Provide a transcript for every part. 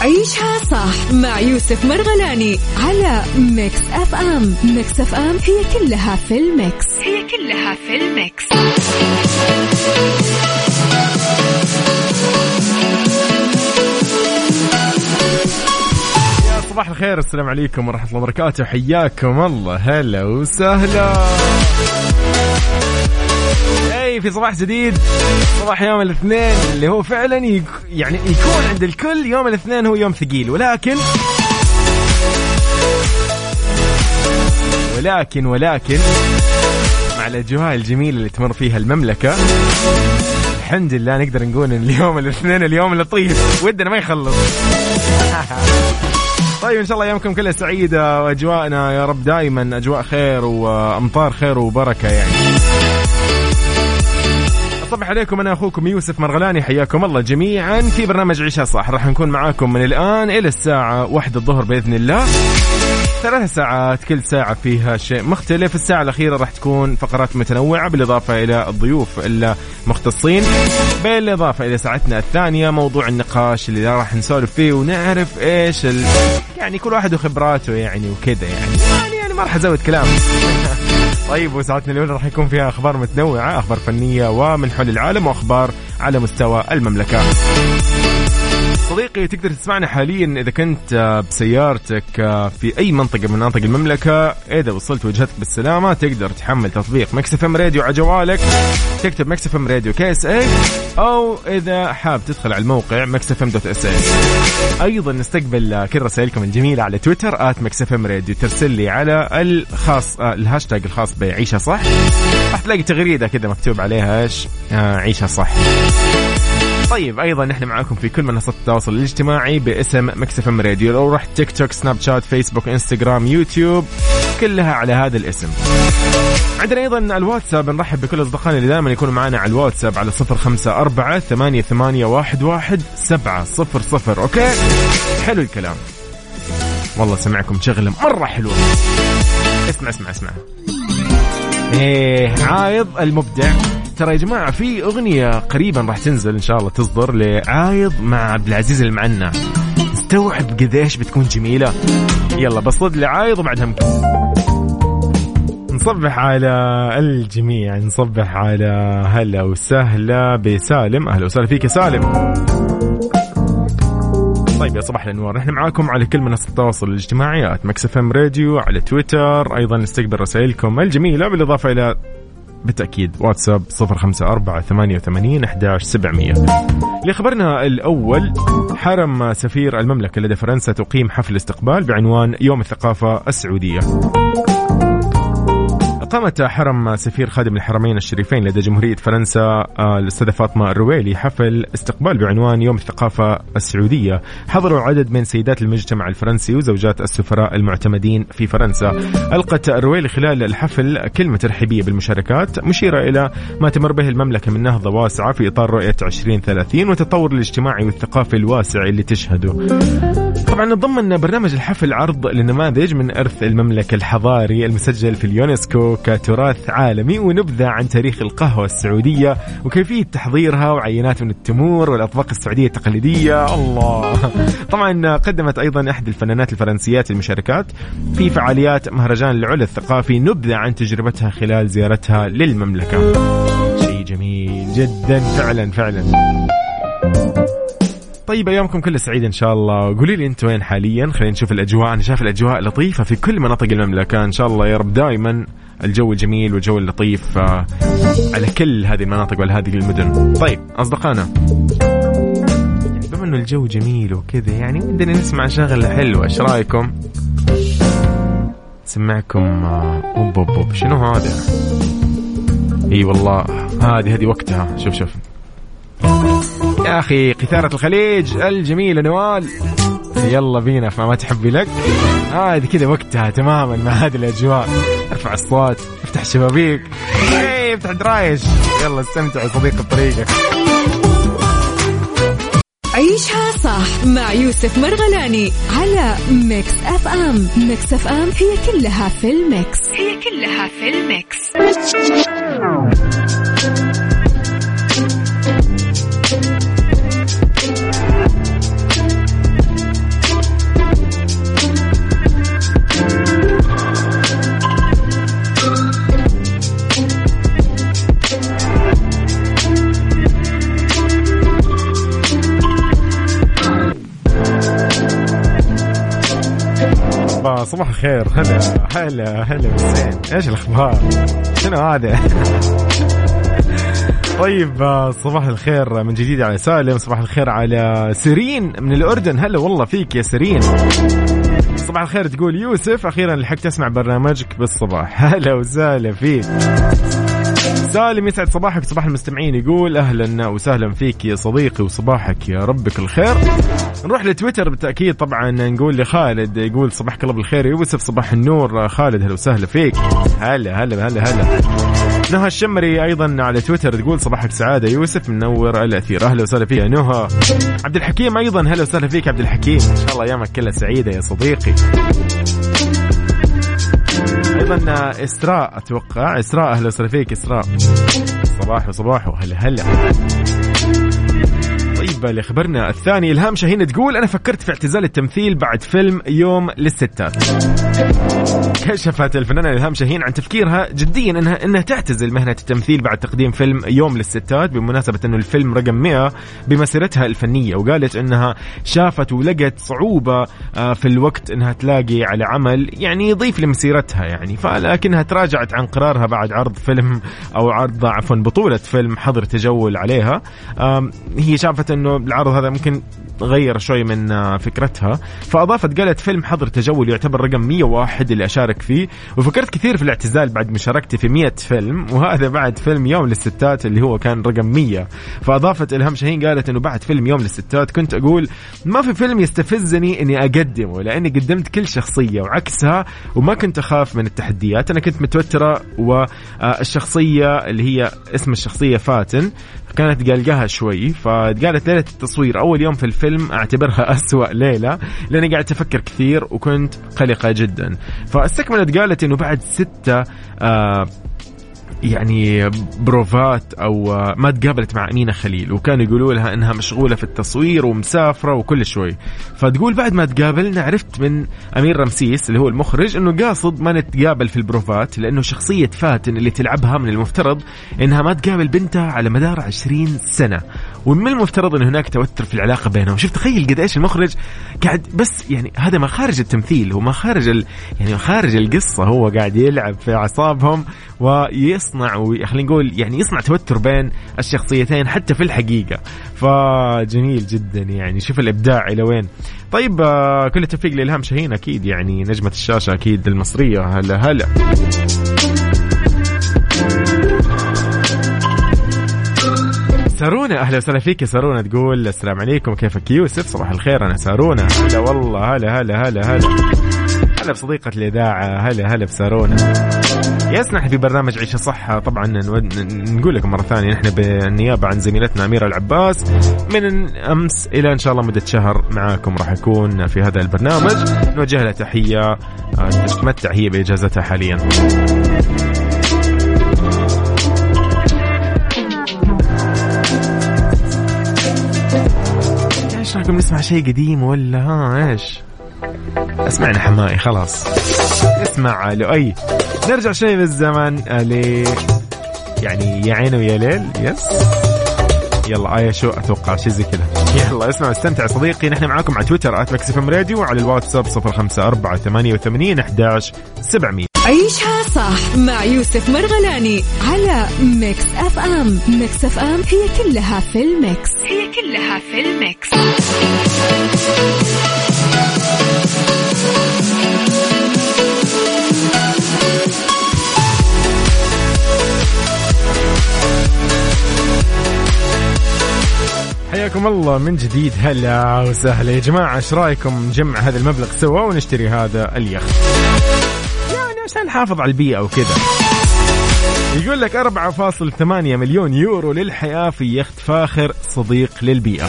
عيشها صح مع يوسف مرغلاني على Mix FM. Mix FM هي كلها في ال mix. هي كلها في ال mix. صباح الخير السلام عليكم ورحمة الله وبركاته. حياكم الله. هلا وسهلا. في صباح جديد؟ صباح يوم الاثنين اللي هو فعلا يعني يكون عند الكل يوم الاثنين هو يوم ثقيل ولكن ولكن ولكن مع الأجواء الجميلة اللي تمر فيها المملكة الحمد لله نقدر نقول إن اليوم الاثنين اليوم لطيف ودنا ما يخلص. طيب إن شاء الله ايامكم كلها سعيده وأجواءنا يا رب دائما أجواء خير وأمطار خير وبركة يعني. صبح عليكم أنا أخوكم يوسف مرغلاني حياكم الله جميعا. في برنامج عيشها صح راح نكون معاكم من الآن إلى الساعة واحدة الظهر بإذن الله. ثلاث ساعات كل ساعة فيها شيء مختلف. الساعة الأخيرة راح تكون فقرات متنوعة بالإضافة إلى الضيوف المختصين. بالإضافة إلى ساعتنا الثانية موضوع النقاش اللي راح نسولف فيه ونعرف إيش ال... يعني كل واحد وخبراته يعني وكذا يعني. يعني, يعني ما راح أزود كلام. طيب وساعتنا الأولى راح يكون فيها أخبار متنوعة أخبار فنية ومن حول العالم وأخبار على مستوى المملكة. صديقي تقدر تسمعنا حاليا إذا كنت بسيارتك في أي منطقة من مناطق المملكة. إذا وصلت وجهتك بالسلامة تقدر تحمل تطبيق Mix FM Radio على جوالك. تكتب Mix FM Radio KSA أو إذا حاب تدخل على الموقع Mix FM dot SA أيضا نستقبل كل رسائلكم الجميلة على تويتر at Mix FM Radio. ترسل لي على الخاص الهاشتاج الخاص بعيشها صح. راح تلاقي تغريدة كذا مكتوب عليها إيش عيشها صح. طيب أيضا نحن معاكم في كل منصات التواصل الاجتماعي باسم Mix FM Radio. لو رحت تيك توك سناب شات فيسبوك إنستغرام يوتيوب كلها على هذا الاسم. عندنا أيضا الواتساب نرحب بكل أصدقائنا اللي دائما يكونوا معنا على الواتساب على صفر خمسة أربعة ثمانية, ثمانية واحد, واحد سبعة صفر صفر. okay؟ حلو الكلام. والله سمعكم شغلة مرة حلوة اسمع اسمع اسمع. إيه عايض المبدع. ترى يا جماعة في أغنية قريبا راح تنزل إن شاء الله تصدر لعايض مع عبد العزيز المعنى. استوعب قديش بتكون جميلة. يلا بصد لعايض وبعدها. نصبح على الجميع نصبح على هلا وسهلا بسالم. أهلا وسهلا فيك يا سالم. طيب يا صباح الأنوار. نحن معاكم على كل منصات التواصل الاجتماعي Mix FM Radio على تويتر أيضا نستقبل رسائلكم الجميلة بالإضافة إلى بالتأكيد واتساب 054 88 11700 لخبرنا الأول حرم سفير المملكة لدى فرنسا تقيم حفل استقبال بعنوان يوم الثقافة السعودية. أقامت حرم سفير خادم الحرمين الشريفين لدى جمهورية فرنسا الأستاذة فاطمة الرويلي حفل استقبال بعنوان يوم الثقافة السعودية. حضروا عدد من سيدات المجتمع الفرنسي وزوجات السفراء المعتمدين في فرنسا. ألقت الرويلي خلال الحفل كلمة ترحيبية بالمشاركات مشيرة إلى ما تمر به المملكة من نهضة واسعة في إطار رؤية 2030 والتطور الاجتماعي والثقافي الواسع اللي تشهده. طبعا ضمن برنامج الحفل عرض لنماذج من إرث المملكة الحضاري المسجل في اليونسكو كتراث عالمي ونبذة عن تاريخ القهوة السعودية وكيفية تحضيرها وعينات من التمور والأطباق السعودية التقليدية. الله! طبعا قدمت أيضا إحدى الفنانات الفرنسيات المشاركات في فعاليات مهرجان العلا الثقافي نبذة عن تجربتها خلال زيارتها للمملكة. شيء جميل جدا فعلا فعلا. طيب أيامكم كلها سعيده إن شاء الله. قولي لي أنتم وين حاليا؟ خلينا نشوف الأجواء. أنا شايف الأجواء لطيفة في كل مناطق المملكة. إن شاء الله يا رب دائما الجو الجميل والجو اللطيف على كل هذه المناطق وعلى هذه المدن. طيب أصدقائنا يعني بما إنه الجو جميل وكذا يعني ودنا نسمع شغله حلوة إيش رأيكم؟ سمعكم أوب أوب أوب. شنو هذا؟ إي والله هذه هذه وقتها. شوف شوف. يا أخي قثارة الخليج الجميلة نوال. يلا بينا فما تحبي لك؟ هذه آه كذا وقتها تماما مع هذه الأجواء. ارفع الصوت افتح الشبابيك إيه افتح درايش. يلا استمتع صديق الطريقة عيشها صح مع يوسف مرغلاني على Mix FM. Mix FM هي كلها في ال mix. هي كلها في ال mix. صباح الخير. هلا هلا هلا بالزين إيش الأخبار؟ شنو هذا؟ طيب صباح الخير من جديد على سالم صباح الخير على سيرين من الأردن. هلا والله فيك يا سيرين. صباح الخير تقول يوسف. أخيرا لحقت أسمع برنامجك بالصباح. هلا وسهلا فيك. سالم يسعد صباحك صباح المستمعين يقول أهلا وسهلا فيك يا صديقي وصباحك يا ربك الخير. نروح لتويتر بالتأكيد طبعا نقول لخالد يقول صباحك الله بالخير يوسف صباح النور خالد هلا وسهلا فيك. هلا هلا هلا هلا. نهى الشمري أيضا على تويتر تقول صباحك سعادة يوسف منور الأثير. أهلا وسهلا فيك يا نهى. عبد الحكيم أيضا هلا وسهلا فيك عبد الحكيم. إن شاء الله أيامك كلها سعيدة يا صديقي. أيضا إسراء أتوقع. إسراء أهلا وسهلا فيك إسراء. صباح وصباح وهلا هلا. طيب اللي خبرنا الثاني. إلهام شاهين تقول أنا فكرت في اعتزال التمثيل بعد فيلم يوم للستات كشفت الفنانة إلهام شاهين عن تفكيرها جديا إنها إنها تعتزل مهنة التمثيل بعد تقديم فيلم يوم للستات بمناسبة إنه الفيلم رقم 100 بمسيرتها الفنية. وقالت إنها شافت ولقت صعوبة آه، في الوقت إنها تلاقي على عمل يعني يضيف لمسيرتها يعني. فلكنها تراجعت عن قرارها بعد عرض فيلم أو عرض عفوا بطولة فيلم حظر تجول عليها. هي شافت إنه العرض هذا ممكن غير شوي من آه، فكرتها. فأضافت قالت فيلم حظر تجول يعتبر رقم 101 اللي أشارك فيه. وفكرت كثير في الاعتزال بعد مشاركتي في 100 فيلم. وهذا بعد فيلم يوم للستات اللي هو كان رقم 100 فأضافت الهام شاهين قالت إنه بعد فيلم يوم للستات كنت أقول ما في فيلم يستفزني إني أقدمه لأني قدمت كل شخصية وعكسها وما كنت أخاف من التحديات. أنا كنت متوترة والشخصيه اللي هي اسم الشخصية فاتن كانت قلقها شوي. فقالت ليلة التصوير أول يوم في الفيلم أعتبرها أسوأ ليلة لأني قاعد أفكر كثير وكنت قلقة جدا. فاستكملت قالت إنه بعد ستة آه يعني بروفات أو ما تقابلت مع أمينة خليل وكانوا يقولوا لها إنها مشغولة في التصوير ومسافرة وكل شوي. فتقول بعد ما تقابلنا عرفت من أمير رمسيس اللي هو المخرج إنه قاصد ما نتقابل في البروفات لأنه شخصية فاتن اللي تلعبها من المفترض إنها ما تقابل بنتها على مدار 20 سنة. ومن المفترض أن هناك توتر في العلاقة بينهم. شوف تخيل قد إيش المخرج قاعد بس يعني هذا ما خارج التمثيل هو ما خارج ال يعني خارج القصة. هو قاعد يلعب في أعصابهم ويصنع خلينا نقول يعني يصنع توتر بين الشخصيتين حتى في الحقيقة. فجميل جدا يعني. شوف الإبداع إلى وين. طيب آه، كل التوفيق لإلهام شاهين. أكيد يعني نجمة الشاشة أكيد المصرية. هلا هلا. سارونا. أهلا وسهلا فيك يا سارونا. تقول السلام عليكم. كيفك يوسف؟ صباح الخير. أنا سارونا. هلا والله. هلا هلا هلا هلا. هلا بصديقة الإذاعة. هلا هلا بسارونا. يسنح في برنامج عيشة صح طبعا نقول لكم مرة ثانية نحن بالنيابة عن زميلتنا أميرة العباس. من أمس إلى إن شاء الله مدة شهر معاكم راح يكون في هذا البرنامج. نوجه لها تحية. تتمتع هي بإجازتها حاليا. إيش رايكم نسمع شيء قديم ولا؟ ها إيش؟ اسمعنا حمائي خلاص. اسمع لؤي. نرجع شوي بالزمن ل يعني يا عين ويا ليل. yes يلا آية شو أتوقع؟ شيء زي كذا. يلا اسمع استمتع صديقي. نحن معاكم على تويتر at FM Radio وعلى الواتساب 054 11 700 عيشها صح مع يوسف مرغلاني على Mix FM. Mix FM هي كلها في ال mix. هي كلها في ال mix. حياكم الله من جديد. هلا وسهلا. يا جماعة إيش رأيكم؟ نجمع هذا المبلغ سوا ونشتري هذا اليخت. يعني عشان نحافظ على البيئة وكذا. يقول لك 4.8 مليون يورو للحياة في يخت فاخر صديق للبيئة.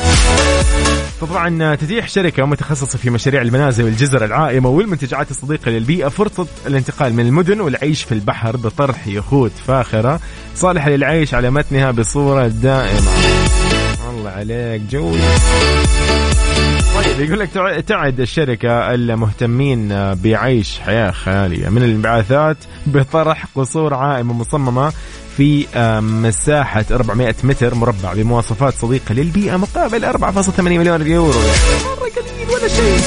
طبعا تتيح شركة متخصصة في مشاريع المنازل والجزر العائمة والمنتجعات الصديقة للبيئة فرصة الانتقال من المدن والعيش في البحر بطرح يخوت فاخرة صالحة للعيش على متنها بصورة دائمة. الله عليك جوي. طيب يقول لك تعد الشركة المهتمين بعيش حياة خيالية من الانبعاثات بطرح قصور عائمة مصممة في مساحة 400 متر مربع بمواصفات صديقة للبيئة مقابل 4.8 مليون يورو. مرة قليل ولا شيء.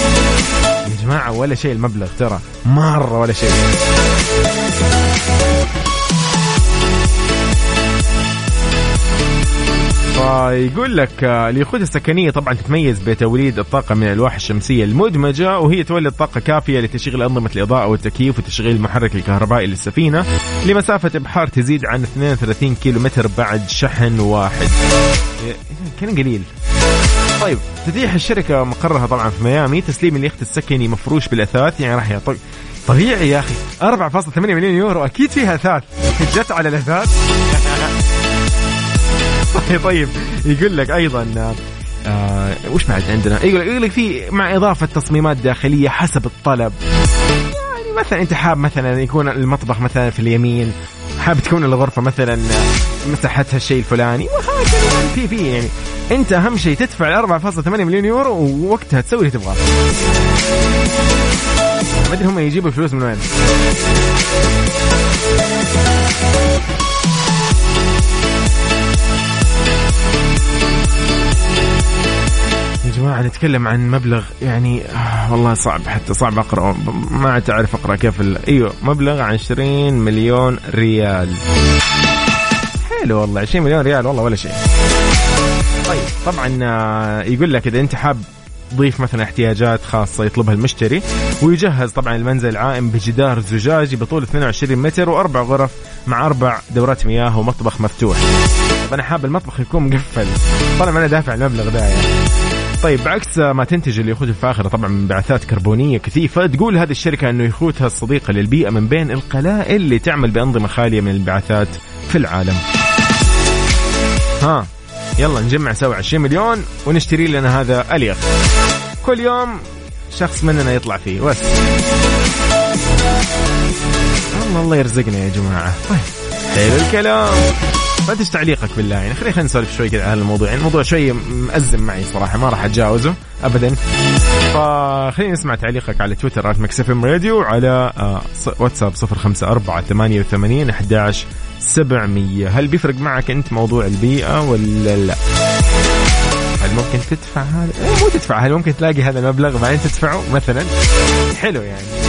جماعة ولا شيء المبلغ ترى مرة ولا شيء. فيقول لك آه، اليخوت السكنية طبعا تتميز بتوليد الطاقة من الألواح الشمسية المدمجة وهي تولد طاقة كافية لتشغيل أنظمة الإضاءة والتكييف وتشغيل المحرك الكهربائي للسفينة. لمسافة إبحار تزيد عن 32 كيلو متر بعد شحن واحد. كان قليل. طيب تتيح الشركة مقرها طبعا في ميامي. تسليم اليخت السكني مفروش بالأثاث يعني راح يعطيك طبيعي يا أخي. 4.8 مليون يورو أكيد فيها أثاث. جت على الأثاث. طيب طيب يقول لك أيضا آه وش بعد عندنا؟ يقول لك في مع إضافة تصميمات داخلية حسب الطلب. يعني مثلا أنت حاب مثلا يكون المطبخ مثلا في اليمين حاب تكون الغرفة مثلا مساحتها الشيء الفلاني وهكذا. في في يعني أنت أهم شيء تدفع 4.8 مليون يورو ووقتها تسوي اللي تبغاه. ما أدري هم يجيبوا الفلوس من وين. جماعة نتكلم عن مبلغ يعني آه والله صعب حتى صعب أقرأ ما تعرف أقرأ كيف. أيوه مبلغ 20 مليون ريال. حلو والله 20 مليون ريال والله ولا شيء. طيب طبعا آه، يقول لك إذا أنت حاب ضيف مثلا احتياجات خاصة يطلبها المشتري ويجهز طبعا المنزل العائم بجدار زجاجي بطول 22 متر وأربع غرف مع أربع دورات مياه ومطبخ مفتوح. أنا حاب المطبخ يكون مقفل. طالما أنا دافع المبلغ ده يعني. طيب بعكس ما تنتج اليخوت الفاخرة طبعا من بعثات كربونية كثيفة تقول هذه الشركة أنه يخوتها الصديقة للبيئة من بين القلائل اللي تعمل بأنظمة خالية من البعثات في العالم. ها يلا نجمع سوا 20 مليون ونشتري لنا هذا اليخ كل يوم شخص مننا يطلع فيه بس. الله الله يرزقنا يا جماعة. طيب حلو الكلام. فانت إيش تعليقك بالله يعني خلينا نسولف شوي كذا على الموضوع يعني الموضوع شوي مأزم معي صراحة ما راح أتجاوزه ابدا فخلينا نسمع تعليقك على تويتر ام راديو وعلى آه، واتساب 054 88 11 700 هل بيفرق معك أنت موضوع البيئة ولا لا؟ هل ممكن تدفع هذا؟ إيه، مو تدفع هل ممكن تلاقي هذا المبلغ بعدين تدفعه مثلا؟ حلو يعني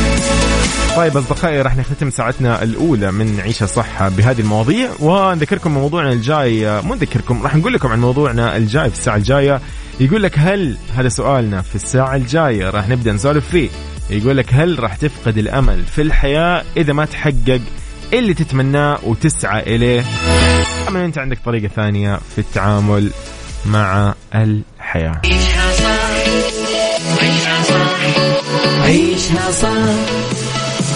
طيب أصدقائي راح نختتم ساعتنا الأولى من عيشة صح بهذه المواضيع ونذكركم موضوعنا الجاي. مو نذكركم راح نقول لكم عن موضوعنا الجاي في الساعة الجاية. يقول لك هل هذا سؤالنا في الساعة الجاية راح نبدأ نسولف فيه. يقول لك هل راح تفقد الأمل في الحياة إذا ما تحقق اللي تتمناه وتسعى إليه؟ أما أنت عندك طريقة ثانية في التعامل مع الحياة. عيشها صح. عيشها صح.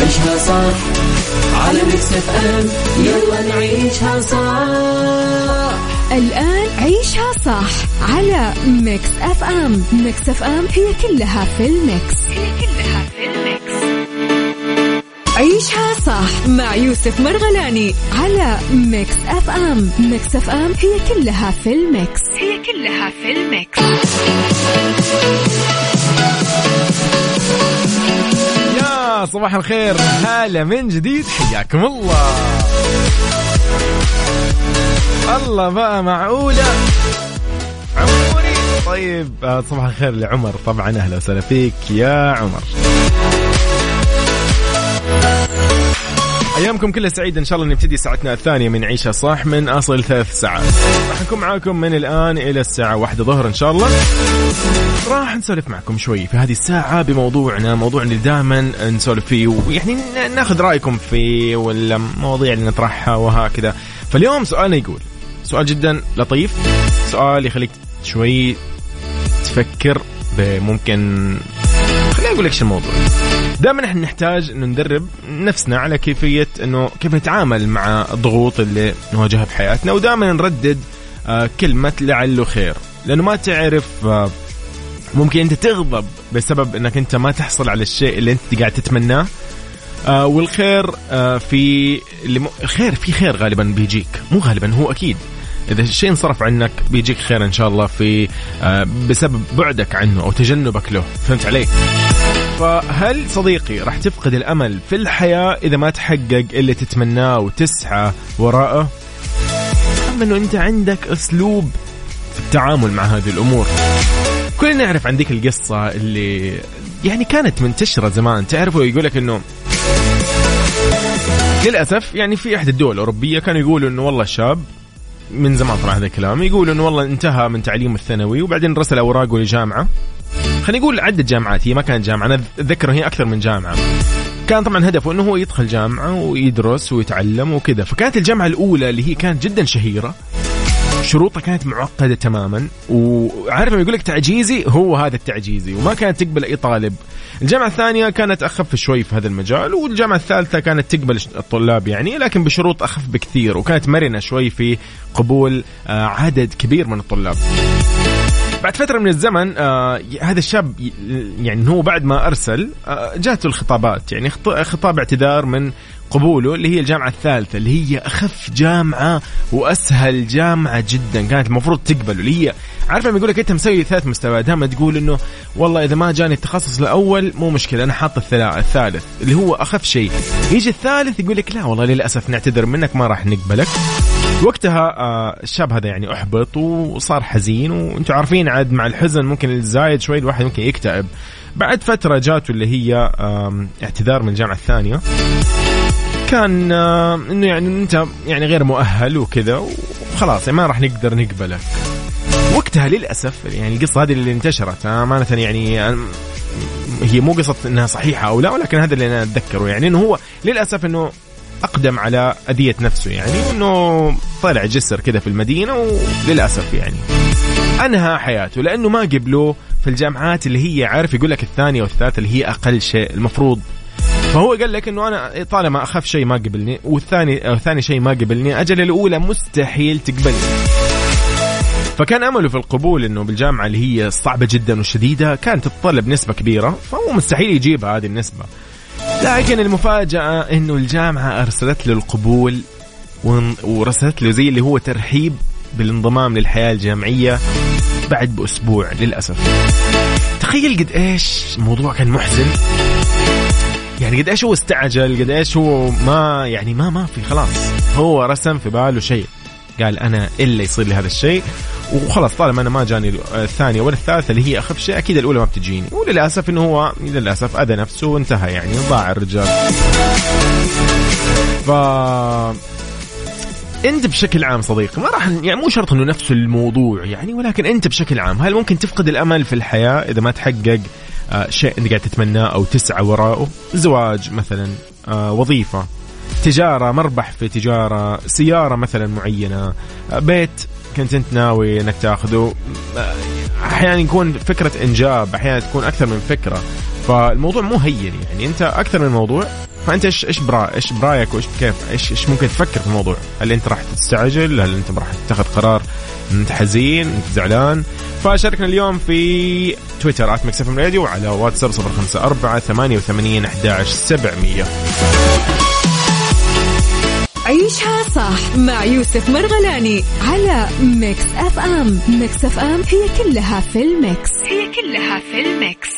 عيشها صح. على Mix FM يلا نعيشها صح. الآن عيشها صح على Mix FM Mix FM هي كلها في ال mix. هي كلها في ال mix. عيشها صح مع يوسف مرغلاني على Mix FM Mix FM هي كلها في ال mix. هي كلها في ال mix. صباح الخير. هلا من جديد حياكم الله. الله بقى معقولة. عموري. طيب آه، صباح الخير لعمر. طبعا أهلا وسهلا فيك يا عمر. أيامكم كلها سعيدة. إن شاء الله نبتدي ساعتنا الثانية من عيشة صح من أصل ثلاث ساعات. راح نكون معاكم من الآن إلى الساعة واحدة ظهر إن شاء الله. راح نسولف معكم شوي في هذه الساعة بموضوعنا موضوع اللي دائما نسولف فيه ويعني ناخذ رأيكم فيه ولا مواضيع اللي نطرحها وهكذا فاليوم سؤالنا يقول سؤال جدا لطيف سؤال يخليك شوي تفكر بممكن خليني أقول لك إيش الموضوع؟ دائما إحنا نحتاج انه ندرب نفسنا على كيفية إنه كيف نتعامل مع الضغوط اللي نواجهها في حياتنا ودائما نردد آه، كلمة لعله خير. لأنه ما تعرف آه، ممكن أنت تغضب بسبب إنك أنت ما تحصل على الشيء اللي أنت قاعد تتمناه. آه والخير في اللي. الخير في خير غالبا بيجيك مو غالبا هو أكيد. إذا الشيء انصرف عنك بيجيك خير إن شاء الله في آه بسبب بعدك عنه أو تجنبك له. فهمت علي؟ فهل صديقي راح تفقد الأمل في الحياة إذا ما تحقق اللي تتمناه وتسعى وراءه؟ أم إنه أنت عندك أسلوب في التعامل مع هذه الأمور؟ كلنا نعرف عن ذيك القصة اللي يعني كانت منتشرة زمان. تعرفوا يقول لك إنه للأسف يعني في احدى الدول الأوروبية كانوا يقولوا إنه والله شاب من زمان طبعا هذا الكلام. يقول إنه والله انتهى من تعليمه الثانوي وبعدين رسل اوراقه لجامعة. خلينا نقول عدة جامعات هي ما كانت جامعة أنا أتذكر هي أكثر من جامعة. كان طبعا هدفه إنه هو يدخل جامعة ويدرس ويتعلم وكذا. فكانت الجامعة الأولى اللي هي كانت جدا شهيرة. شروطها كانت معقده تماما وعارف لما يقول لك تعجيزي هو هذا التعجيزي وما كانت تقبل أي طالب. الجامعة الثانية كانت أخف شوي في هذا المجال والجامعة الثالثة كانت تقبل الطلاب يعني لكن بشروط أخف بكثير وكانت مرنة شوي في قبول آه، عدد كبير من الطلاب. بعد فترة من الزمن آه هذا الشاب يعني هو بعد ما أرسل آه جاته الخطابات يعني خطاب اعتذار من قبوله اللي هي الجامعة الثالثة اللي هي أخف جامعة وأسهل جامعة جدا كانت المفروض تقبله اللي هي عارف لما يقول لك أنت مسوي ثلاث مستويات دائما تقول إنه والله إذا ما جاني التخصص الأول مو مشكلة أنا حاط الثالث اللي هو أخف شيء. يجي الثالث يقول لك لا والله للأسف نعتذر منك ما راح نقبلك. وقتها آه، الشاب هذا يعني أحبط وصار حزين وأنتم عارفين عاد مع الحزن ممكن الزايد شوي الواحد ممكن يكتئب. بعد فترة جاته اللي هي اعتذار من الجامعة الثانية. كان إنه يعني أنت يعني غير مؤهل وكذا وخلاص يعني ما راح نقدر نقبلك. وقتها للأسف يعني القصة هذه اللي انتشرت امانه يعني هي مو قصة إنها صحيحة أو لا ولكن هذا اللي أنا أتذكره. يعني إنه هو للأسف إنه أقدم على أذية نفسه يعني انه طلع جسر كذا في المدينة وللأسف يعني أنهى حياته لأنه ما قبلوه في الجامعات اللي هي عارف يقول لك الثانية والثالثه اللي هي أقل شيء المفروض. فهو قال لك إنه أنا طالما اخف شيء ما قبلني والثاني أو ثاني شيء ما قبلني أجل الأولى مستحيل تقبلني. فكان أمله في القبول إنه بالجامعة اللي هي صعبة جدا وشديدة كانت تتطلب نسبة كبيرة فهو مستحيل يجيبها هذه النسبة. لكن المفاجأة إنه الجامعة أرسلت له القبول ورسلت له زي اللي هو ترحيب بالانضمام للحياة الجامعية بعد بأسبوع للأسف. تخيل قد إيش الموضوع كان محزن. يعني قد إيش هو استعجل قد إيش هو ما يعني ما ما في خلاص. هو رسم في باله شيء. قال أنا الا يصير لي هذا الشيء. وخلاص طالما أنا ما جاني الثانية ولا الثالثة اللي هي أخف شيء أكيد الأولى ما بتجيني. وللأسف إنه هو للأسف أذى نفسه وانتهى يعني ضاع الرجال. ف أنت بشكل عام صديقي ما راح يعني مو شرط إنه نفس الموضوع يعني ولكن أنت بشكل عام هل ممكن تفقد الأمل في الحياة إذا ما تحقق آه، شيء أنت قاعد تتمناه أو تسعى وراءه؟ زواج مثلا آه، وظيفة. تجارة مربح في تجارة سيارة مثلا معينة بيت كنت أنت ناوي إنك تاخذه أحيانا يكون فكرة إنجاب أحيانا تكون أكثر من فكرة فالموضوع مو هين يعني أنت أكثر من موضوع فأنت إيش إيش برا إيش برأيك وإيش كيف إيش إيش ممكن تفكر في الموضوع؟ هل أنت راح تستعجل؟ هل أنت راح تتخذ قرار أنت حزين؟ أنت زعلان؟ فشاركنا اليوم في تويتر at Mix Radio وعلى واتساب 054 88 11 700 عيشها صح مع يوسف مرغلاني على Mix FM. Mix FM هي كلها في ال mix. هي كلها في ال mix.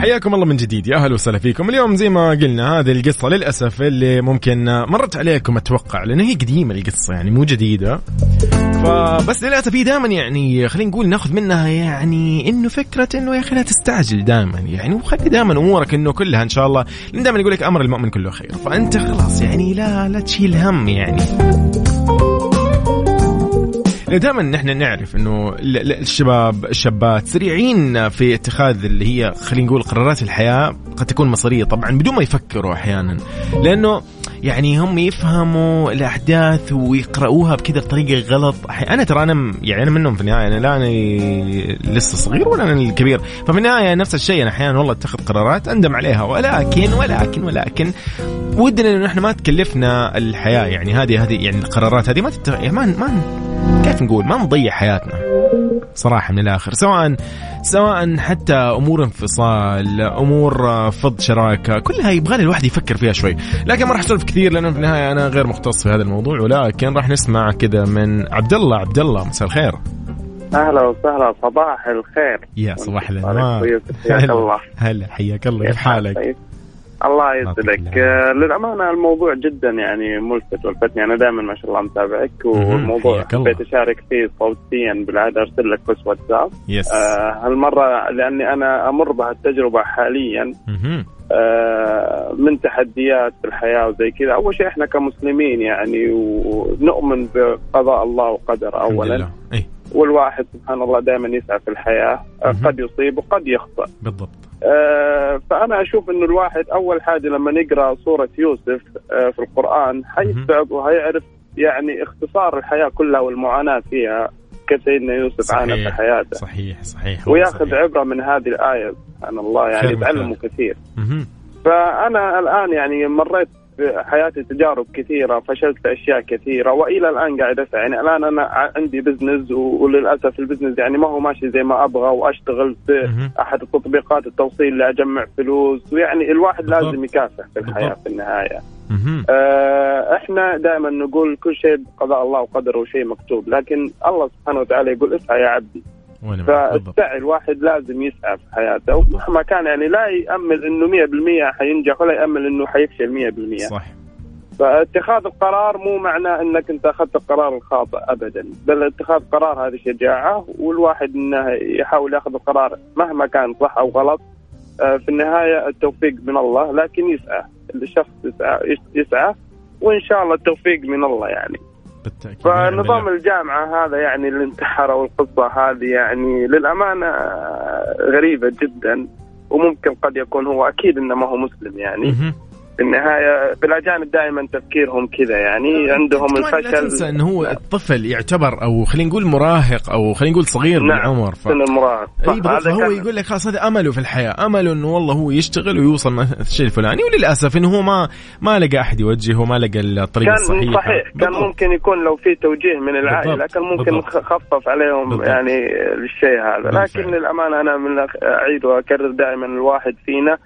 حياكم الله من جديد. يا أهلا وسهلا فيكم. اليوم زي ما قلنا هذه القصة للأسف اللي ممكن مرت عليكم أتوقع لأن هي قديمة القصة يعني مو جديدة. فبس للأسف هي دائما يعني خلينا نقول ناخذ منها يعني إنه فكرة إنه يا أخي لا تستعجل دائما يعني وخلي دائما أمورك إنه كلها إن شاء الله. لأن دائما يقول لك أمر المؤمن كله خير. فأنت خلاص يعني لا لا تشيل هم يعني. دائما نحن نعرف إنه الشباب الشابات سريعين في اتخاذ اللي هي خلينا نقول قرارات الحياة قد تكون مصيرية طبعا بدون ما يفكروا أحيانا. لأنه يعني هم يفهموا الأحداث ويقرأوها بكذا بطريقة غلط. أنا ترى أنا يعني أنا منهم في النهاية. أنا لا أنا لسه صغير ولا أنا الكبير. ففي النهاية نفس الشيء. أنا أحيانا والله أتخذ قرارات أندم عليها. ولكن ولكن ولكن ودنا إنه إحنا ما تكلفنا الحياة. يعني هذه هذه يعني القرارات هذه ما تتخ... يعني ما ما كيف نقول؟ ما نضيع حياتنا. صراحة من الآخر. سواء سواء حتى أمور انفصال أمور فض شراكة كلها يبغى الواحد يفكر فيها شوي. لكن ما راح أسولف كثير لأنه في النهاية أنا غير مختص في هذا الموضوع. ولكن راح نسمع كذا من عبد الله. عبد الله مساء الخير. أهلا وسهلا. صباح الخير. يا صباح الانوار حياك الله. هلا حياك الله. كيف حالك؟ الله يسعدك. آه للأمانة الموضوع جدا يعني ملفت ولفتني أنا دائما ما شاء الله متابعك والموضوع حبيت أشارك فيه صوتيا بالعادة أرسل لك بس واتساب. يس. آه هالمرة لأني أنا أمر بهالتجربة حاليا. آه من تحديات في الحياة وزي كذا. أول شيء إحنا كمسلمين يعني ونؤمن بقضاء الله وقدر اولا. إيه؟ والواحد سبحان الله دائما يسعى في الحياة. قد يصيب وقد يخطئ. بالضبط. آه فأنا أشوف إنه الواحد أول حاجة لما نقرا سورة يوسف آه في القرآن حيستوعب وهيعرف يعني اختصار الحياة كلها والمعاناة فيها كيف سيدنا يوسف عانى في حياته. صحيح صحيح. ويأخذ صحيح. عبرة من هذه الآية. سبحان الله يعني يتعلموا كثير. مه. فأنا الآن يعني مريت في حياتي تجارب كثيرة فشلت في أشياء كثيرة وإلى الآن قاعد أسعى. يعني الآن أنا عندي business وللأسف ال business يعني ما هو ماشي زي ما أبغى وأشتغل في أحد التطبيقات التوصيل اللي اجمع فلوس. ويعني الواحد بالضبط. لازم يكافح في الحياة بالضبط. في النهاية. آه إحنا دائما نقول كل شيء بقضاء الله وقدره وشيء مكتوب لكن الله سبحانه وتعالى يقول اسعى يا عبدي. فالسعي الواحد لازم يسعى في حياته ومهما كان يعني لا يأمل إنه 100% حينجح ولا يأمل إنه حيفشل 100% صح فاتخاذ القرار مو معناه إنك أنت أخذت القرار الخاطئ ابدا بل اتخاذ قرار هذه شجاعة والواحد إنه يحاول يأخذ القرار مهما كان صح أو غلط. في النهاية التوفيق من الله لكن يسعى الشخص يسعى يسعى وإن شاء الله التوفيق من الله يعني. بالتأكيد. فنظام الجامعة هذا يعني اللي انتحر والقصة هذه يعني للأمانة غريبة جدا وممكن قد يكون هو أكيد إنه ما هو مسلم يعني. في النهاية بالأجانب دائما تفكيرهم كذا يعني عندهم الفشل لا تنسى أنه هو الطفل يعتبر أو خلينا نقول مراهق أو خلينا نقول صغير نعم بالعمر ف... سن المراهق إي بالضبط هو يقول لك خلاص هذا أمله في الحياة أمله إنه والله هو يشتغل ويوصل الشيء الفلاني وللأسف إنه هو ما ما لقى أحد يوجهه ما لقى الطريق كان الصحيح صحيح بالضبط. كان ممكن يكون لو في توجيه من العائلة بالضبط. كان ممكن. خفف عليهم بالضبط. يعني الشيء هذا لكن بالفعل. للأمانة أنا من أعيد وأكرر دائما الواحد فينا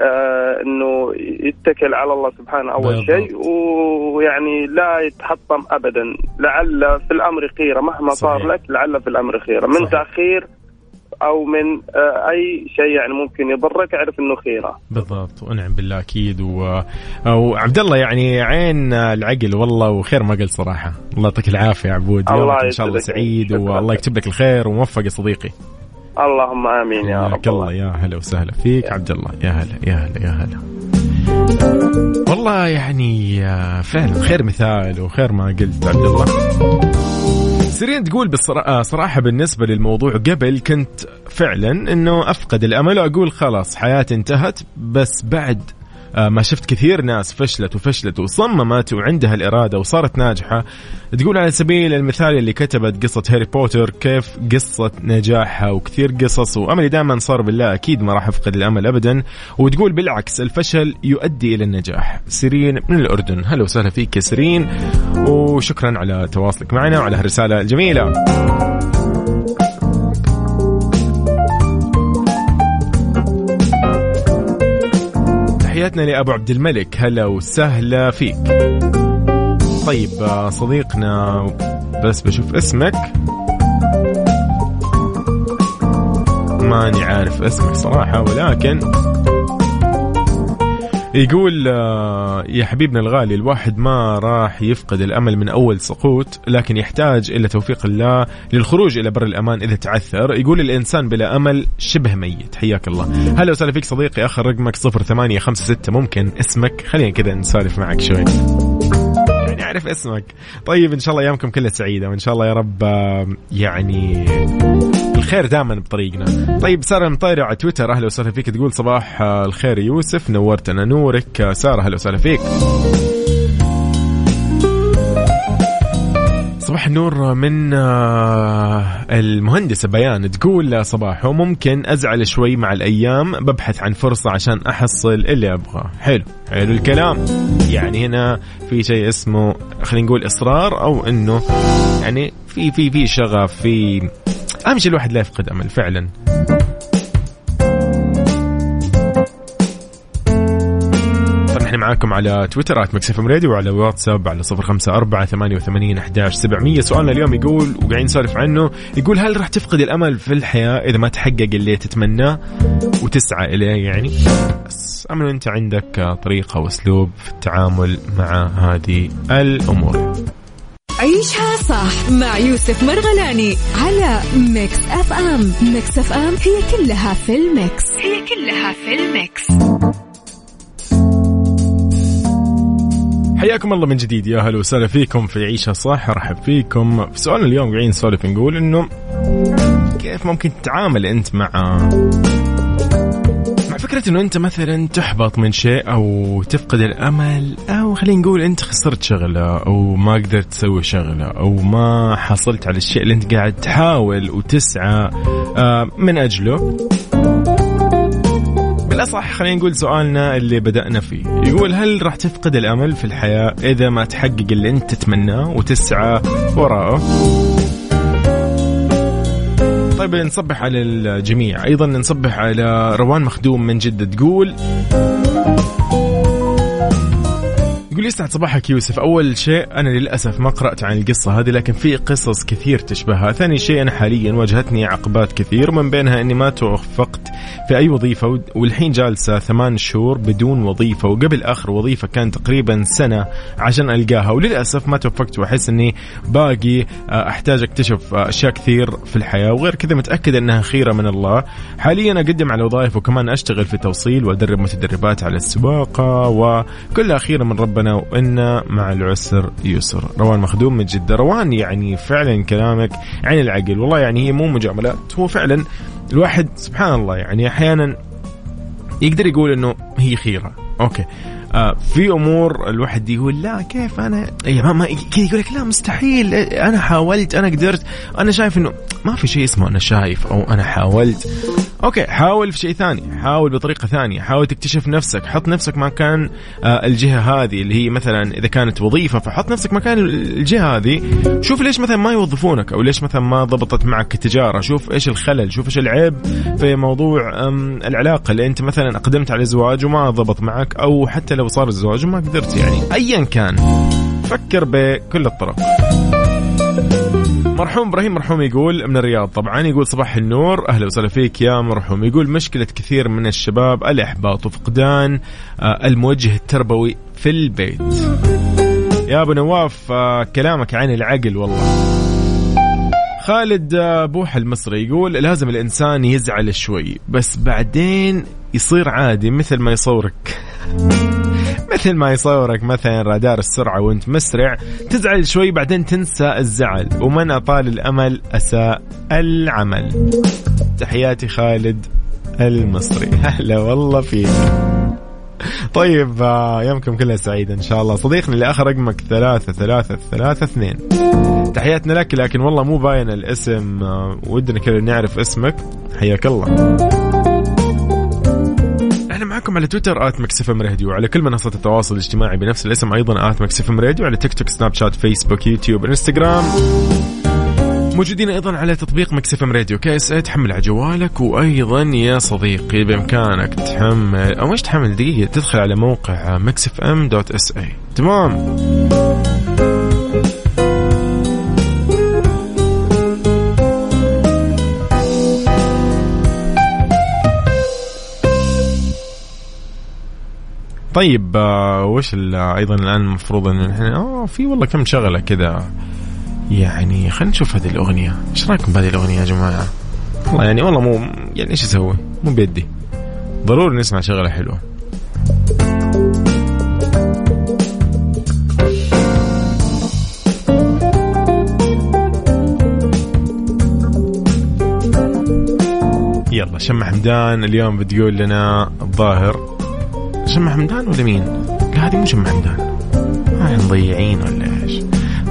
آه إنه يتكل على الله سبحانه أول شيء ويعني لا يتحطم ابدا. لعل في الأمر خيرة مهما صحيح. صار لك لعل في الأمر خيرة. من صحيح. تأخير أو من آه أي شيء يعني ممكن يضرك اعرف إنه خيرة. بالضبط. ونعم بالله أكيد. و... وعبد الله يعني عين العقل والله وخير ما قلت صراحة. الله يعطيك العافية يا عبود. الله إن شاء الله سعيد والله يكتب لك الخير وموفق يا صديقي. اللهم آمين يا رب الله يا هلا وسهلا فيك. عبد الله يا هلا يا هلا يا هلا. والله يعني فعلا خير مثال وخير ما قلت عبد الله. سيرين تقول بصراحة بالنسبة للموضوع قبل كنت فعلا إنه أفقد الأمل وأقول خلاص حياتي انتهت بس بعد ما شفت كثير ناس فشلت وفشلت وصممت وعندها الإرادة وصارت ناجحة. تقول على سبيل المثال اللي كتبت قصة هاري بوتر كيف قصة نجاحها وكثير قصص وأملي دائما صار بالله أكيد ما راح أفقد الأمل أبدا. وتقول بالعكس الفشل يؤدي إلى النجاح. سيرين من الأردن. هلا وسهلا فيك يا سيرين وشكرا على تواصلك معنا وعلى هالرسالة الجميلة. تحياتنا لأبو عبد الملك. هلا وسهلا فيك. طيب صديقنا بس بشوف اسمك. ماني عارف اسمك صراحة ولكن يقول يا حبيبنا الغالي الواحد ما راح يفقد الأمل من أول سقوط لكن يحتاج إلى توفيق الله للخروج إلى بر الأمان إذا تعثر. يقول الإنسان بلا أمل شبه ميت. حياك الله. هلا وسهلا فيك صديقي اخر رقمك 0856 ممكن اسمك. خلينا كذا نسولف معك شوي. يعني أعرف اسمك. طيب إن شاء الله أيامكم كلها سعيدة وإن شاء الله يا رب يعني الخير دائما بطريقنا. طيب سارة المطيرة على تويتر أهلا وسهلا فيك. تقول صباح الخير يوسف نورتنا نورك. سارة أهلا وسهلا فيك. صباح صباح النور من آه، المهندسة بيان تقول صباحو ممكن أزعل شوي مع الأيام ببحث عن فرصة عشان أحصل اللي أبغاه. حلو حلو الكلام. يعني هنا في شيء اسمه خلينا نقول إصرار أو أنه يعني في في في شغف في أهم شيء الواحد لا يفقد أمل فعلا. إحنا معاكم على تويتر آت مكسف راديو وعلى واتساب على صفر خمسة أربعة ثمانية وثمانين أحداش سبعمية. سؤالنا اليوم يقول وقاعدين نسولف عنه يقول هل راح تفقد الأمل في الحياة إذا ما تحقق اللي تتمناه؟ وتسعى إليه يعني. بس أمل أنت عندك طريقة وأسلوب في التعامل مع هذه الأمور. عيشها صح مع يوسف مرغلاني على Mix FM. Mix FM هي كلها في ال mix. هي كلها في ال mix. حياكم الله من جديد يا هلا وسهلا فيكم في عيشها صح. أرحب فيكم. في سؤالنا اليوم قاعدين نسولف نقول إنه كيف ممكن تتعامل أنت مع فكرة إنه أنت مثلا تحبط من شيء أو تفقد الأمل أو خلينا نقول أنت خسرت شغلة أو ما قدرت تسوي شغلة أو ما حصلت على الشيء اللي أنت قاعد تحاول وتسعى آه، من أجله. بالأصح خلينا نقول سؤالنا اللي بدأنا فيه. يقول هل راح تفقد الأمل في الحياة إذا ما تحقق اللي أنت تتمناه وتسعى وراءه؟ طيب نصبح على الجميع. أيضا نصبح على روان مخدوم من جدة. تقول يقول يسعد صباحك يوسف. أول شيء أنا للأسف ما قرأت عن القصة هذه لكن في قصص كثير تشبهها. ثاني شيء أنا حاليا واجهتني عقبات كثير من بينها أني ما توفقت في أي وظيفة والحين جالسة ثمان شهور بدون وظيفة وقبل آخر وظيفة كان تقريبا سنة عشان ألقاها وللأسف ما توفقت وأحس أني باقي آه، أحتاج أكتشف آه، أشياء كثير في الحياة وغير كذا متأكد أنها خيرة من الله. حاليا أقدم على وظائف وكمان أشتغل في توصيل وأدرب متدربات على السواقة وكلها خيرة من ربنا. وإن مع العسر يسر. روان مخدوم من جدة. روان يعني فعلا كلامك عين العقل. والله يعني هي مو مجاملات هو فعلا الواحد سبحان الله يعني أحيانا يقدر يقول إنه هي خيرة. okay. في أمور الواحد يقول لا كيف أنا؟ يعني ما, يقول لك لا مستحيل أنا حاولت أنا قدرت. أنا شايف إنه ما في شيء اسمه أنا شايف أو أنا حاولت. okay حاول في شيء ثاني حاول بطريقة ثانية حاول تكتشف نفسك حط نفسك مكان آه الجهة هذه اللي هي مثلا إذا كانت وظيفة فحط نفسك مكان الجهة هذه شوف ليش مثلا ما يوظفونك أو ليش مثلا ما ضبطت معك التجارة. شوف إيش الخلل شوف إيش العيب في موضوع العلاقة اللي أنت مثلا أقدمت على زواج وما ضبط معك أو حتى لو صار الزواج وما قدرت يعني. ايا كان. فكر بكل الطرق. مرحوم إبراهيم مرحوم يقول من الرياض. طبعا يقول صباح النور. أهلا وسهلا فيك يا مرحوم. يقول مشكلة كثير من الشباب الإحباط وفقدان آه، الموجه التربوي في البيت. يا أبو نواف آه، كلامك عن العقل والله. خالد آه، بوح المصري يقول لازم الإنسان يزعل شوي بس بعدين يصير عادي مثل ما يصورك. مثل ما يصورك مثلا رادار السرعة وانت مسرع تزعل شوي بعدين تنسى الزعل ومن أطال الأمل أساء العمل. تحياتي خالد المصري. أهلا والله فيك. طيب آه، يومكم كلها سعيدة إن شاء الله. صديقنا اللي آخر رقمك ثلاثة ثلاثة ثلاثة اثنين. تحياتنا لك لكن والله مو باين الاسم آه، ودنا كذا نعرف اسمك. حياك الله. إحنا معكم على تويتر at Mix FM Radio على كل منصات التواصل الاجتماعي بنفس الاسم أيضا at Mix FM Radio على تيك توك سناب شات فيسبوك يوتيوب إنستغرام. موجودين أيضا على تطبيق Mix FM Radio KSA تحمل على جوالك وأيضا يا صديقي بإمكانك تحمل أو مش تحمل دقيقة؟ تدخل على موقع Mix FM dot SA تمام. طيب آه وش أيضا الآن المفروض إن إحنا آه في والله كم شغلة كذا. يعني خلينا نشوف هذه الأغنية. إيش رأيكم بهذه الأغنية يا جماعة؟ والله يعني والله مو يعني إيش أسوي؟ مو بيدي. ضروري نسمع شغلة حلوة. يلا شم حمدان اليوم بتقول لنا الظاهر شم حمدان ولا مين؟ لا هذه مو شم حمدان. إحنا مضيعين ولا إيش؟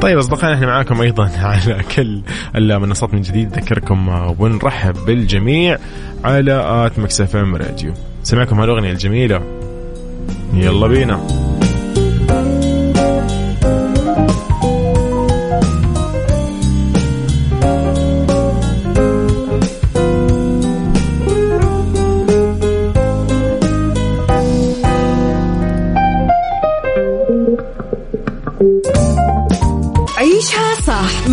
طيب اصدقائنا إحنا معاكم أيضا على كل المنصات من جديد. نذكركم ونرحب بالجميع على at Mix FM Radio. سمعكم هالاغنية الجميلة. يلا بينا.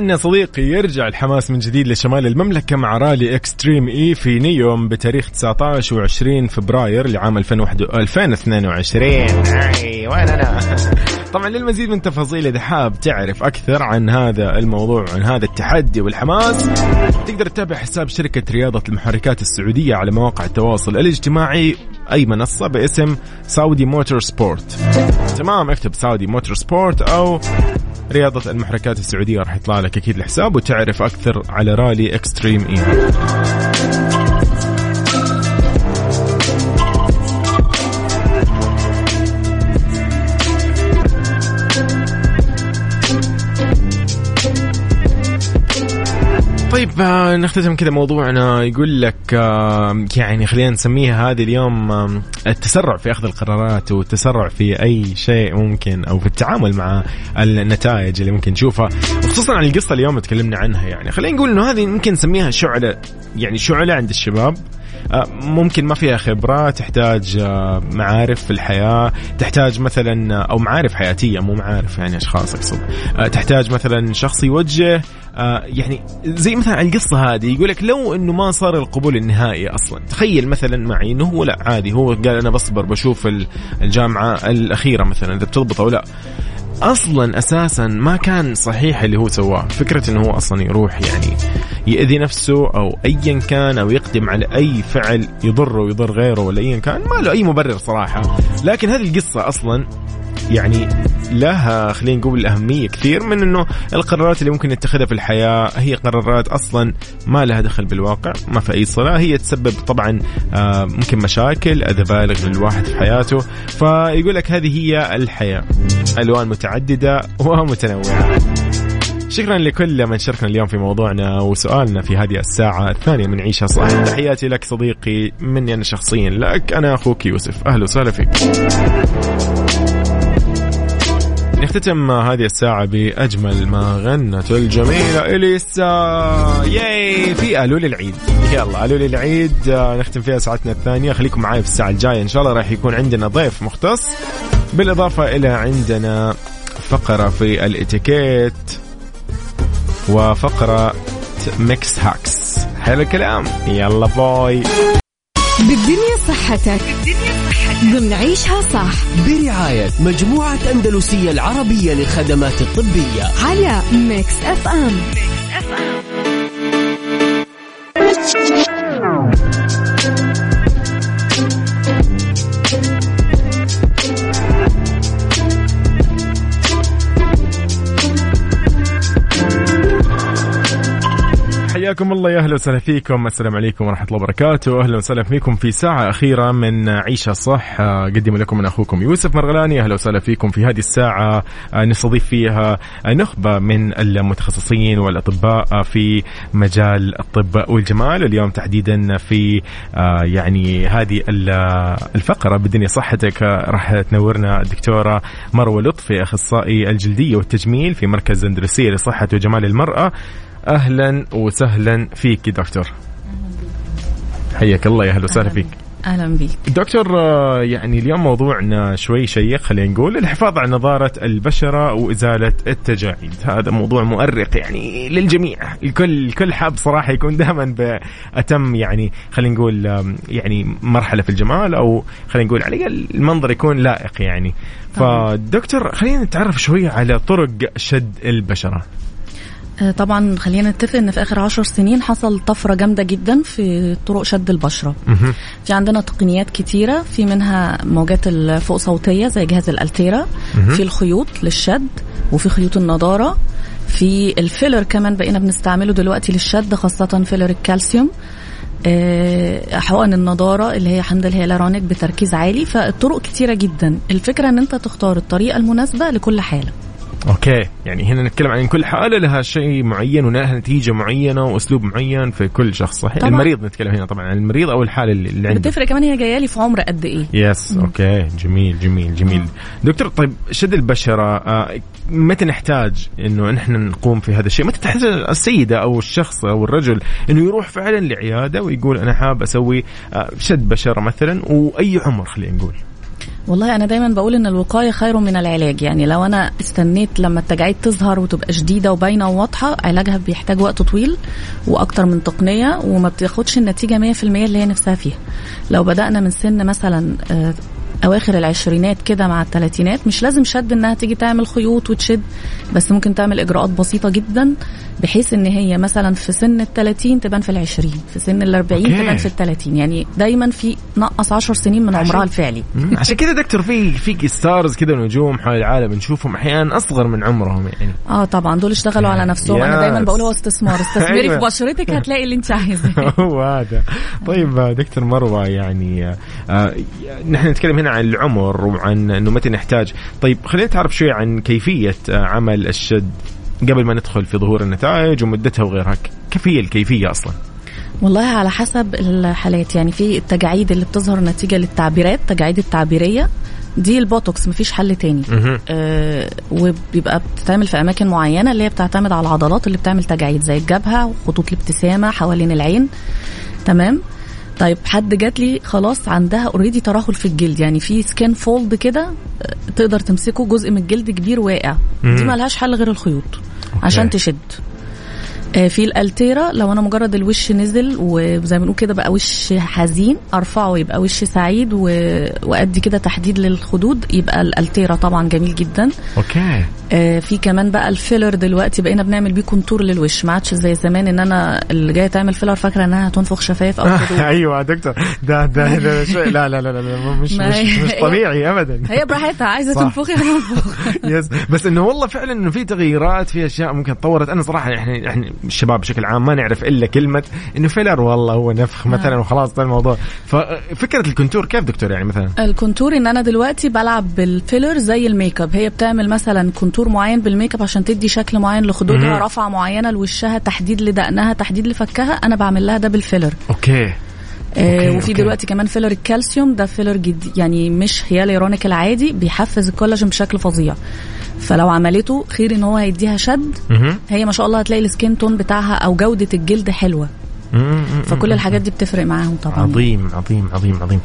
طبعا صديقي يرجع الحماس من جديد لشمال المملكة مع رالي Extreme E في نيوم بتاريخ 19 و20 فبراير لعام 2022 اي وين أنا؟ طبعا للمزيد من تفاصيل إذا حاب تعرف أكثر عن هذا الموضوع عن هذا التحدي والحماس تقدر تتابع حساب شركة رياضة المحركات السعودية على مواقع التواصل الاجتماعي أي منصة باسم Saudi Motorsport. تمام اكتب Saudi Motorsport أو رياضة المحركات السعودية راح يطلع لك أكيد الحساب وتعرف أكثر على رالي Extreme E طيب آه، نختتم كذا موضوعنا. يقول لك آه، يعني خلينا نسميها هذه اليوم التسرع في أخذ القرارات والتسرع في أي شيء ممكن أو في التعامل مع النتائج اللي ممكن نشوفها وخصوصا عن القصة اليوم تكلمنا عنها يعني. خلينا نقول إنه هذه ممكن نسميها شعلة يعني شعلة عند الشباب. ممكن ما فيها خبرة تحتاج معارف في الحياة تحتاج مثلا أو معارف حياتية مو معارف يعني أشخاص أقصد تحتاج مثلا شخص يوجه آه يعني زي مثلا القصة هذه يقول لك لو إنه ما صار القبول النهائي أصلا تخيل مثلا معي إنه هو لا عادي هو قال أنا بصبر بشوف الجامعة الأخيرة مثلا إذا بتضبط أو لا. أصلا أساسا ما كان صحيح اللي هو سواه. فكرة إنه هو أصلا يروح يعني يأذي نفسه أو ايا كان أو يقدم على أي فعل يضره ويضر غيره ولا ايا كان ما له أي مبرر صراحة. لكن هذه القصة أصلا يعني لها خلينا نقول أهمية كثير من أنه القرارات اللي ممكن نتخذها في الحياة هي قرارات أصلا ما لها دخل بالواقع ما في أي صلة هي تسبب طبعا آه، ممكن مشاكل أذى بالغ للواحد في حياته فيقول لك هذه هي الحياة. ألوان متعددة ومتنوعة. شكرا لكل من شاركنا اليوم في موضوعنا وسؤالنا في هذه الساعة الثانية من عيشها صح تحياتي لك صديقي مني أنا شخصيا لك أنا أخوك يوسف. أهلا وسهلا فيك. نختتم هذه الساعة بأجمل ما غنت الجميلة إليسا. ياي في قالوا لي العيد. يلا قالوا لي العيد نختم فيها ساعتنا الثانية. خليكم معي في الساعة الجاية إن شاء الله. راح يكون عندنا ضيف مختص. بالإضافة إلى عندنا فقرة في الإتيكيت وفقرة Mix Hacks. حلو الكلام. يلا bye. بالدنيا صحتك. بالدنيا صحتك ضمن عيشها صح. برعاية مجموعة أندلسية العربية للخدمات الطبية. على Mix FM Mix FM حياكم الله يا أهلا وسهلا فيكم. السلام عليكم ورحمة الله وبركاته. أهلا وسهلا فيكم في ساعة أخيرة من عيشها صح. قدم لكم من أخوكم يوسف مرغلاني. أهلا وسهلا فيكم في هذه الساعة. نستضيف فيها نخبة من المتخصصين والأطباء في مجال الطب والجمال. اليوم تحديدا في يعني هذه الفقرة بالدنيا صحتك. راح تنورنا الدكتورة مروة لطفي أخصائي الجلدية والتجميل في مركز أندلسية لصحة وجمال المرأة. أهلا وسهلا فيك دكتور. حياك الله يا أهلا وسهلا فيك. أهلا بيك دكتور آه، يعني اليوم موضوعنا شوي شيق خلينا نقول الحفاظ على نضاره البشرة وإزالة التجاعيد. هذا موضوع مؤرق يعني للجميع. الكل الكل حاب صراحة يكون دائما بأتم يعني خلينا نقول يعني مرحلة في الجمال أو خلينا نقول على المنظر يكون لائق يعني. فدكتور خلينا نتعرف شوي على طرق شد البشرة. طبعا خلينا نتفق إن في آخر عشر سنين حصل طفرة جامدة جدا في طرق شد البشرة. في عندنا تقنيات كتيرة في منها موجات الفوق صوتية زي جهاز ال Ulthera في الخيوط للشد وفي خيوط النضارة في ال filler كمان بقينا بنستعمله دلوقتي للشد خاصة filler الكالسيوم. آه، حقن النضارة اللي هي حمض الهيالورونيك بتركيز عالي فالطرق كتيرة جدا. الفكرة إن أنت تختار الطريقة المناسبة لكل حالة. okay. يعني هنا نتكلم عن كل حالة لها شيء معين ولها نتيجة معينة وأسلوب معين في كل شخص. صحيح؟ طبعاً. المريض نتكلم هنا طبعا. عن المريض أو الحالة اللي اللي عنده. بتفرق كمان هي جاية لي في عمر قد إيه. yes okay. جميل جميل جميل. دكتور طيب شد البشرة. آه، متى نحتاج إنه نحن نقوم في هذا الشيء؟ متى تحتاج السيدة أو الشخص أو الرجل إنه يروح فعلا لعيادة ويقول أنا حاب أسوي آه، شد بشرة مثلا وأي عمر خلينا نقول؟ والله أنا دايما بقول إن الوقاية خير من العلاج. يعني لو أنا استنيت لما التجاعيد تظهر وتبقى شديدة وباينة وواضحة علاجها بيحتاج وقت طويل وأكتر من تقنية وما بتاخدش النتيجة 100% اللي هي نفسها فيها. لو بدأنا من سن مثلا آه، أواخر العشرينات كده مع الثلاثينات مش لازم شد إنها تيجي تعمل خيوط وتشد بس ممكن تعمل إجراءات بسيطة جدا بحيث إن هي مثلا في سن ال 30 تبان في ال 20 في سن ال 40 okay. تبان في ال 30 يعني دايما في نقص 10 سنين من عمرها الفعلي. عشان كذا دكتور في في stars كذا نجوم حول العالم نشوفهم أحيانا أصغر من عمرهم يعني. آه طبعا دول اشتغلوا على نفسهم. أنا. دايما بقول هو استثمار. استثمري أيوة. في بشرتك هتلاقي اللي انت عايزاه هو هذا. طيب دكتور مروة يعني آه، نحن نتكلم هنا عن العمر وعن إنه متى نحتاج. طيب خلينا نتعرف شوي عن كيفية آه، عمل الشد قبل ما ندخل في ظهور النتائج ومدتها وغيرها. كيف هي الكيفية أصلا؟ والله على حسب الحالات. يعني في التجاعيد اللي بتظهر نتيجة للتعبيرات التجاعيد التعبيرية دي البوتوكس مفيش حل تاني. آه وبيبقى بتتعمل في أماكن معينة اللي هي بتعتمد على العضلات اللي بتعمل تجاعيد زي الجبهة وخطوط الابتسامة حوالين العين. تمام؟ طيب حد جات لي خلاص عندها already ترهل في الجلد يعني في skin fold كده تقدر تمسكه جزء من الجلد كبير واقع. دي ملهاش حل غير الخيوط عشان تشد. في الألتيرا. لو أنا مجرد الوش نزل وزي ما بنقول كده بقى وش حزين أرفعه يبقى وش سعيد و... وأدي كده تحديد للخدود يبقى الألتيرا طبعا جميل جدا. okay. آه، في كمان بقى ال filler دلوقتي بقينا بنعمل بيه contour للوش. ما عادش زي زمان إن أنا اللي جاية تعمل filler فاكرة إنها هتنفخ شفايف أو خدود أيوه دكتور. ده ده, ده شيء لا لا لا, لا, لا مش مش, مش طبيعي ابدا. هي براحتها عايزة. تنفخي هتنفخ. yes بس إنه والله فعلا إنه في تغييرات في أشياء ممكن تطورت. أنا صراحة إحنا إحنا الشباب بشكل عام ما نعرف إلا كلمة إنه filler والله هو نفخ مثلا وخلاص ده الموضوع. ففكرة ال contour كيف دكتور يعني مثلا؟ ال contour إن أنا دلوقتي بلعب بال filler زي الميك أب. هي بتعمل مثلا contour معين بالميك أب عشان تدي شكل معين لخدودها. رفعة معينة لوشها تحديد لدقنها تحديد لفكها. أنا بعمل لها ده بال filler. okay. آه okay، وفي okay. دلوقتي كمان filler الكالسيوم ده filler جديد يعني مش هيالورونيك العادي بيحفز الكولاجين بشكل فظيع. فلو عملته خير ان هو هيديها شد. هي ما شاء الله هتلاقي ال skin tone بتاعها أو جودة الجلد حلوة. فكل الحاجات دي بتفرق معاهم طبعا عظيم عظيم عظيم عظيم.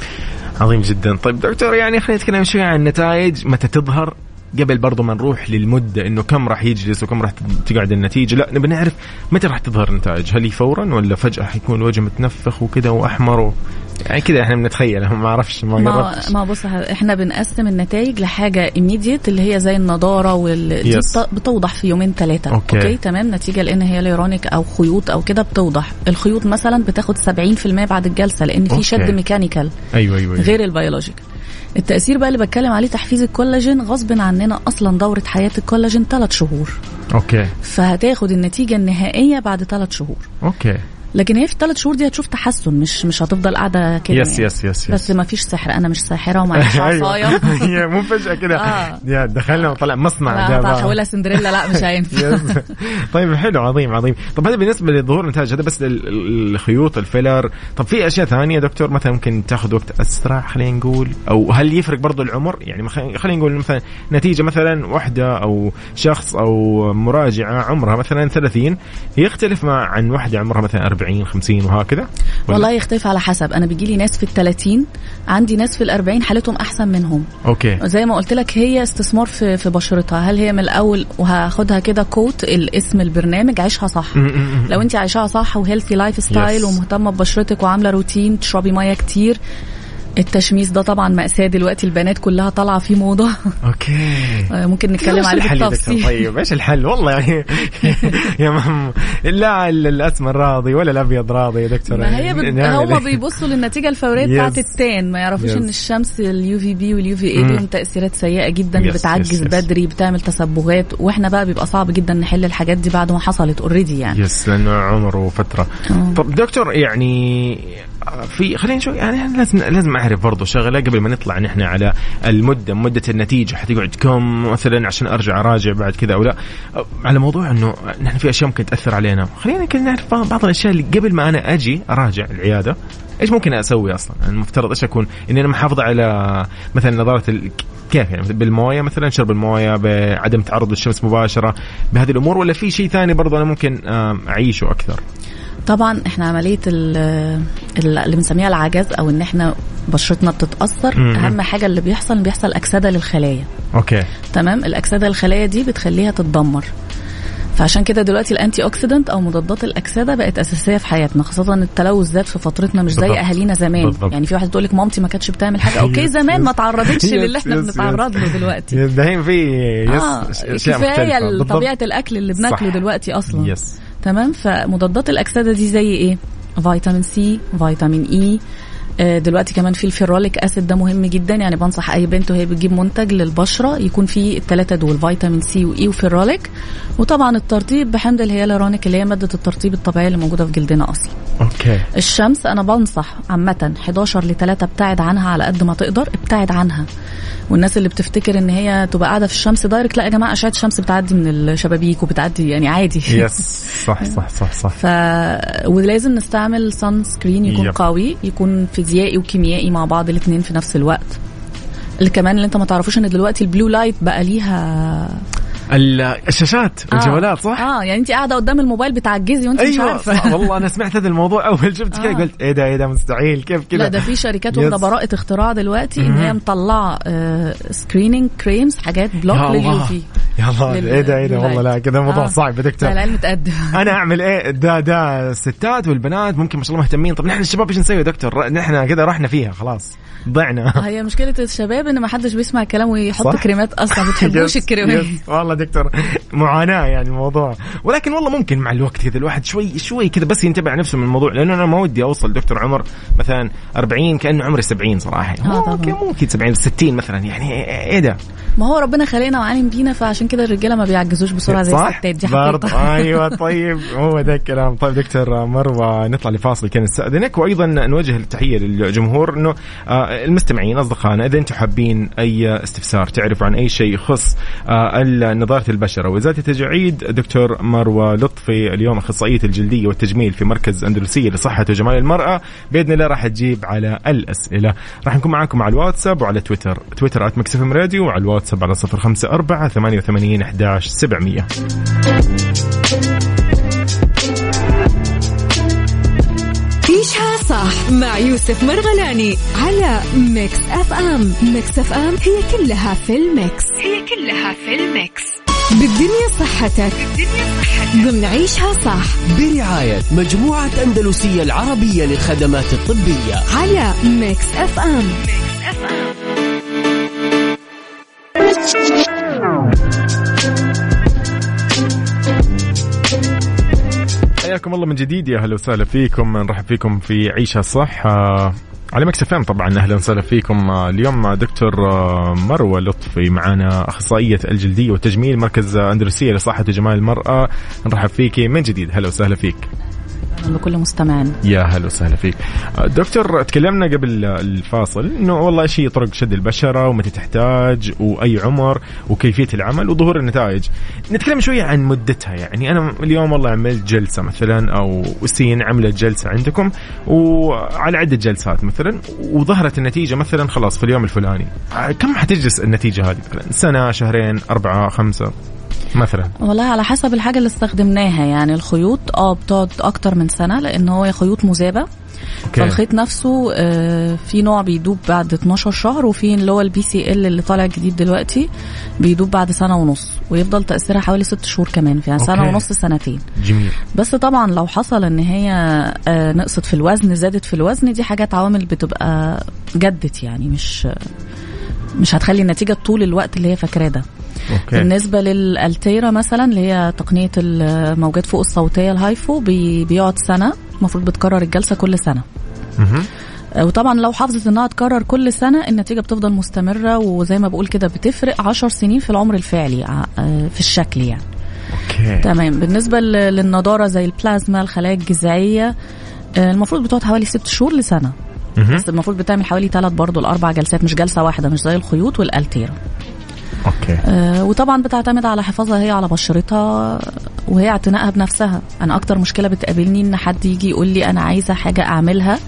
عظيم جدا. طيب دكتور يعني خلينا نتكلم شوي عن النتائج. متى تظهر؟ قبل برضو ما نروح للمدة إنه كم راح يجلس وكم راح تقعد النتيجة. لا نبي نعرف متى راح تظهر النتائج. هل هي فورا ولا فجأة حيكون الوجه متنفخ وكده وأحمر و... يعني كذا إحنا بنتخيل. ما أعرفش ما ما ما بص إحنا بنقسم النتائج لحاجة immediate اللي هي زي النضارة وال دي بتوضح في يومين ثلاثة okay. okay تمام. نتيجة الهيالورونيك أو خيوط أو كده بتوضح. الخيوط مثلا بتاخد 70% بعد الجلسة لإن. في شد mechanical أيوه أيوه, أيوة. غير ال biologic التأثير بقى اللي بتكلم عليه تحفيز الكولاجين غصب عننا أصلا دورة حياة الكولاجين ثلاث شهور. okay. فهتاخد النتيجة النهائية بعد ثلاث شهور. okay. لكن هي في الثلاث شهور دي هتشوف تحسن مش مش هتفضل قاعدة كده yes يعني. yes yes yes بس ما فيش سحر أنا مش ساحرة ومعيش عصاية. هي مو فجأة كده. آه. دخلنا وطلع مصنع لا هحولها سندريلا لا مش هينفع. طيب حلو عظيم عظيم. طب هذا بالنسبة لظهور النتائج هذا بس ال- ال- الخيوط ال filler. طب في أشياء ثانية دكتور مثلا ممكن تاخذ وقت أسرع؟ خلينا نقول أو هل يفرق برضو العمر؟ يعني خلينا نقول مثلا نتيجة مثلا واحدة أو شخص أو مراجعة عمرها مثلا 30 يختلف مع عن واحدة عمرها مثلا 40 40 50 وهكذا؟ والله يختلف على حسب. أنا بيجي لي ناس في الثلاثين عندي ناس في الأربعين حالتهم أحسن منهم. okay. زي ما قلت لك هي استثمار في في بشرتها. هل هي من الأول وهاخدها كده كوت الاسم البرنامج؟ عيشها صح. لو انت عايشاها صح و healthy lifestyle. ومهتمة ببشرتك وعاملة روتين تشربي مية كتير التشميس ده طبعا مأساة دلوقتي البنات كلها طالعة فيه موضة okay ممكن نتكلم عليه بالتفصيل طيب إيش الحل والله يعني يا مام لا ال- الاسمر راضي ولا الأبيض راضي يا دكتور ما هي بت... هم إيه؟ بيبصوا للنتيجة الفورية Yes. بتاعت ال tan ما يعرفوش. إن الشمس ال UVB وال UVA مم. ليهم تأثيرات سيئة جدا Yes, بتعجز yes. بدري بتعمل تصبغات وإحنا بقى بيبقى صعب جدا نحل الحاجات دي بعد ما حصلت already يعني yes لأنه عمر وفتره آه. طب دكتور يعني في خلينا نشوف يعني لازم لازم أعرف برضه شغلة قبل ما نطلع نحن على المدة مدة النتيجة حتقعد كم مثلا عشان أرجع أراجع بعد كذا أو لا على موضوع إنه نحن في أشياء ممكن تأثر علينا خلينا كده نعرف بعض الأشياء اللي قبل ما أنا أجي أراجع العيادة إيش ممكن أسوي أصلا؟ المفترض إيش أكون؟ إني أنا محافظ على مثلا نظارة. كيف يعني بالموية مثلا شرب الموية بعدم تعرض للشمس مباشرة بهذه الأمور ولا في شيء ثاني برضه أنا ممكن أعيشه أكثر؟ طبعا إحنا عملية ال- ال- اللي بنسميها العجز أو إن إحنا بشرتنا بتتأثر مم. أهم حاجة اللي بيحصل بيحصل أكسدة للخلايا okay تمام الأكسدة الخلايا دي بتخليها تتدمر فعشان كده دلوقتي ال antioxidant أو مضادات الأكسدة بقت أساسية في حياتنا خاصة التلوث زاد في فترتنا مش زي. أهالينا زمان بالضبط. يعني في واحدة تقول لك مامتي ما كانتش بتعمل حاجة okay زمان. ما تعرضتش للي إحنا بنتعرض له دلوقتي دحين في yes أشياء كفاية. طبيعة الأكل اللي بناكله. دلوقتي أصلا yes تمام؟ فمضادات الأكسدة دي زي إيه؟ فيتامين C فيتامين E. آه، دلوقتي كمان في ال ferulic acid ده مهم جدا. يعني بنصح أي بنت وهي بتجيب منتج للبشرة يكون فيه الثلاثه دول فيتامين C و E و ferulic. وطبعا الترطيب بحمض الهيالورونيك اللي هي مادة الترطيب الطبيعية اللي موجودة في جلدنا أصلا. okay. الشمس أنا بنصح عامة 11 ل 3 ابتعد عنها على قد ما تقدر ابتعد عنها. والناس اللي بتفتكر إن هي تبقى قاعدة في الشمس direct لا يا جماعة أشعة الشمس بتعدي من الشبابيك وبتعدي يعني عادي. yes صح صح صح صح ف ولازم نستعمل sunscreen يكون يب. قوي يكون فيزيائي وكيميائي مع بعض الاثنين في نفس الوقت. اللي كمان اللي انت ما تعرفوش إن دلوقتي ال blue light بقى ليها ال- الشاشات والجوالات صح؟ آه يعني انت قاعدة قدام الموبايل بتعجزي وانت مش أيوه عارفة. والله أنا سمعت هذا الموضوع أول شفت آه. قلت إيه ده إيه ده مستحيل كيف كذا لا ده في شركات. واخدة براءة اختراع دلوقتي إن هي مطلعة screening creams حاجات block لل UV. يا الله لل- إيه ده إيه ده والله لا كذا الموضوع آه. صعب يا دكتور لا العلم تقدم أنا أعمل إيه؟ ده ده الستات والبنات ممكن ما شاء الله مهتمين. طب نحن الشباب إيش نسوي يا دكتور؟ نحن كذا رحنا فيها خلاص ضعنا. هي مشكلة الشباب ان ما حدش بيسمع الكلام ويحط؟ كريمات أصلا ما بتحبوش الكريمات. والله دكتور معاناة يعني الموضوع. ولكن والله ممكن مع الوقت كذا الواحد شوي شوي كذا بس ينتبه على نفسه من الموضوع. لأنه أنا ما ودي أوصل دكتور عمر مثلا 40 كأنه عمري 70 صراحة. آه طبعاً. ممكن ممكن 70 60 مثلا يعني إيه ده؟ ما هو ربنا خلقنا وعالم بينا فعشان كده الرجالة ما بيعجزوش بسرعة زي الستات. دي برضه. حقيقة. أيوه طيب. هو ده الكلام. طيب دكتور مروه نطلع لفاصل كان نستأذنك وأيضا نوجه التحية للجمهور. إنه آه، المستمعين أصدقائنا إذا أنتم حابين أي استفسار تعرفوا عن أي شيء يخص آه، نظارة البشرة وازاله التجاعيد دكتور مروة لطفي اليوم أخصائية الجلدية والتجميل في مركز أندلسية لصحة وجمال المرأة بإذن الله راح تجيب على الأسئلة. راح نكون معاكم على الواتساب وعلى تويتر. تويتر @مكسف راديو وعلى الواتساب على 054 88 11 700 عيشها صح مع يوسف مرغلاني على ميكس اف ام ميكس اف ام هي كلها في الميكس هي كلها في الميكس بالدنيا صحتك بالدنيا صحتك ضمن عيشها صح برعاية مجموعة أندلسية العربية للخدمات الطبية على Mix FM حياكم الله من جديد يا أهلا وسهلا فيكم. نرحب فيكم في عيشها صح على Mix FM طبعا. أهلا وسهلا فيكم. اليوم دكتور مروة لطفي معنا أخصائية الجلدية والتجميل مركز أندلسية لصحة وجمال المرأة. نرحب فيكي من جديد. هلا وسهلا فيك. بكل مستمعين. يا هلا وسهلا فيك. دكتور تكلمنا قبل الفاصل إنه والله هي طرق شد البشرة ومتى تحتاج وأي عمر وكيفية العمل وظهور النتائج. نتكلم شوية عن مدتها. يعني أنا اليوم والله عملت جلسة مثلا أو سين عملت جلسة عندكم وعلى عدة جلسات مثلا وظهرت النتيجة مثلا خلاص في اليوم الفلاني. كم حتجلس النتيجة هذه مثلا؟ سنة شهرين أربعة خمسة؟ مثلا. والله على حسب الحاجة اللي استخدمناها يعني الخيوط آه بتقعد أكتر من سنة لأن هو خيوط مذابة. okay. فالخيط نفسه آه، في نوع بيدوب بعد 12 شهر وفي اللي هو ال PCL اللي طالع جديد دلوقتي بيدوب بعد سنة ونص ويفضل تأثيرها حوالي ست شهور كمان يعني سنة okay. ونص سنتين. جميل. بس طبعا لو حصل إن هي آه، نقصت في الوزن زادت في الوزن دي حاجات عوامل بتبقى جدت يعني مش مش هتخلي النتيجة طول الوقت اللي هي فاكراه ده. okay. بالنسبة لل Ulthera مثلا اللي هي تقنية الموجات فوق الصوتية ال HIFU بي بيقعد سنة المفروض بتكرر الجلسة كل سنة. مهم. آه، وطبعا لو حافظت إنها تكرر كل سنة النتيجة بتفضل مستمرة وزي ما بقول كده بتفرق عشر سنين في العمر الفعلي ع- آه، في الشكل يعني. okay. تمام. بالنسبة للنضارة زي البلازما الخلايا الجذعية آه، المفروض بتقعد حوالي ست شهور لسنة. بس المفروض بتعمل حوالي ثلاث برضه لأربع جلسات مش جلسة واحدة مش زي الخيوط والألتيرا. أوكي. آه، وطبعا بتعتمد على حفاظها هي على بشرتها وهي اعتنائها بنفسها. أنا أكتر مشكلة بتقابلني إن حد يجي يقول لي أنا عايزة حاجة أعملها.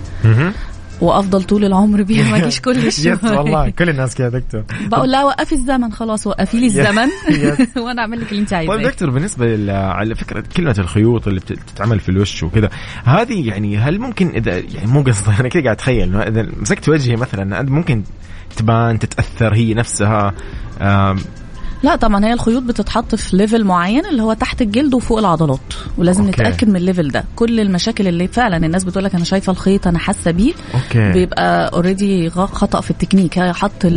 وأفضل طول العمر بيها ما اجيش كل شوية. والله. كل الناس كذا دكتور. بقول لها وقفي الزمن. خلاص وقفي لي الزمن. وأنا أعمل لك اللي أنت طيب عايزاه دكتور بالنسبة على فكرة كلمة الخيوط اللي بت- بتتعمل في الوش وكذا هذه يعني هل ممكن اذا يعني مو قصدي أنا كذا قاعد أتخيل إذا مسكت وجهي مثلا ممكن تبان تتأثر هي نفسها لا طبعا هي الخيوط بتتحط في level معين اللي هو تحت الجلد وفوق العضلات ولازم okay. نتأكد من ال level ده كل المشاكل اللي فعلا الناس بتقول لك أنا شايفة الخيط أنا حاسة بيه okay بيبقى already خطأ في التكنيك هي حط okay،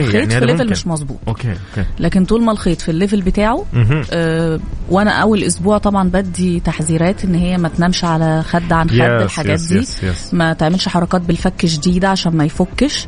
الخيط يعني في level. مش مظبوط okay okay لكن طول ما الخيط في ال level بتاعه. آه وأنا أول أسبوع طبعا بدي تحذيرات إن هي ما تنامش على خد عن خد yes، الحاجات yes، دي yes، yes. ما تعملش حركات بالفك شديده عشان ما يفكش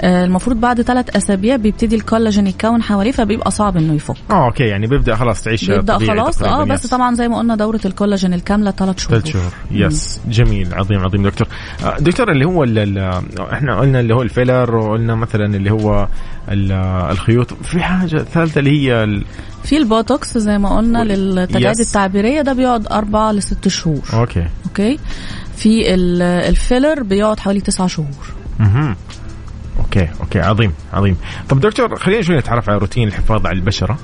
آه المفروض بعد ثلاث أسابيع بيبتدي الكولاجين يتكون حواليه فبيبقى صعب إنه يفك. آه okay يعني بيبدأ خلاص تعيش بيبدأ خلاص. آه بس yes. طبعا زي ما قلنا دورة الكولاجين الكاملة ثلاث شهور. ثلاث شهور. yes جميل. عظيم عظيم. دكتور آه، دكتور اللي هو ال- ال- إحنا قلنا اللي هو ال filler وقلنا مثلا اللي هو ال- الخيوط. في حاجة ثالثة اللي هي ال- في البوتوكس زي ما قلنا للتجاعيد. التعبيرية ده بيقعد أربعة لست شهور. okay. okay؟ في ال- ال filler بيقعد حوالي تسعة شهور. okay okay عظيم عظيم. طب دكتور خلينا شوي نتعرف على روتين الحفاظ على البشرة.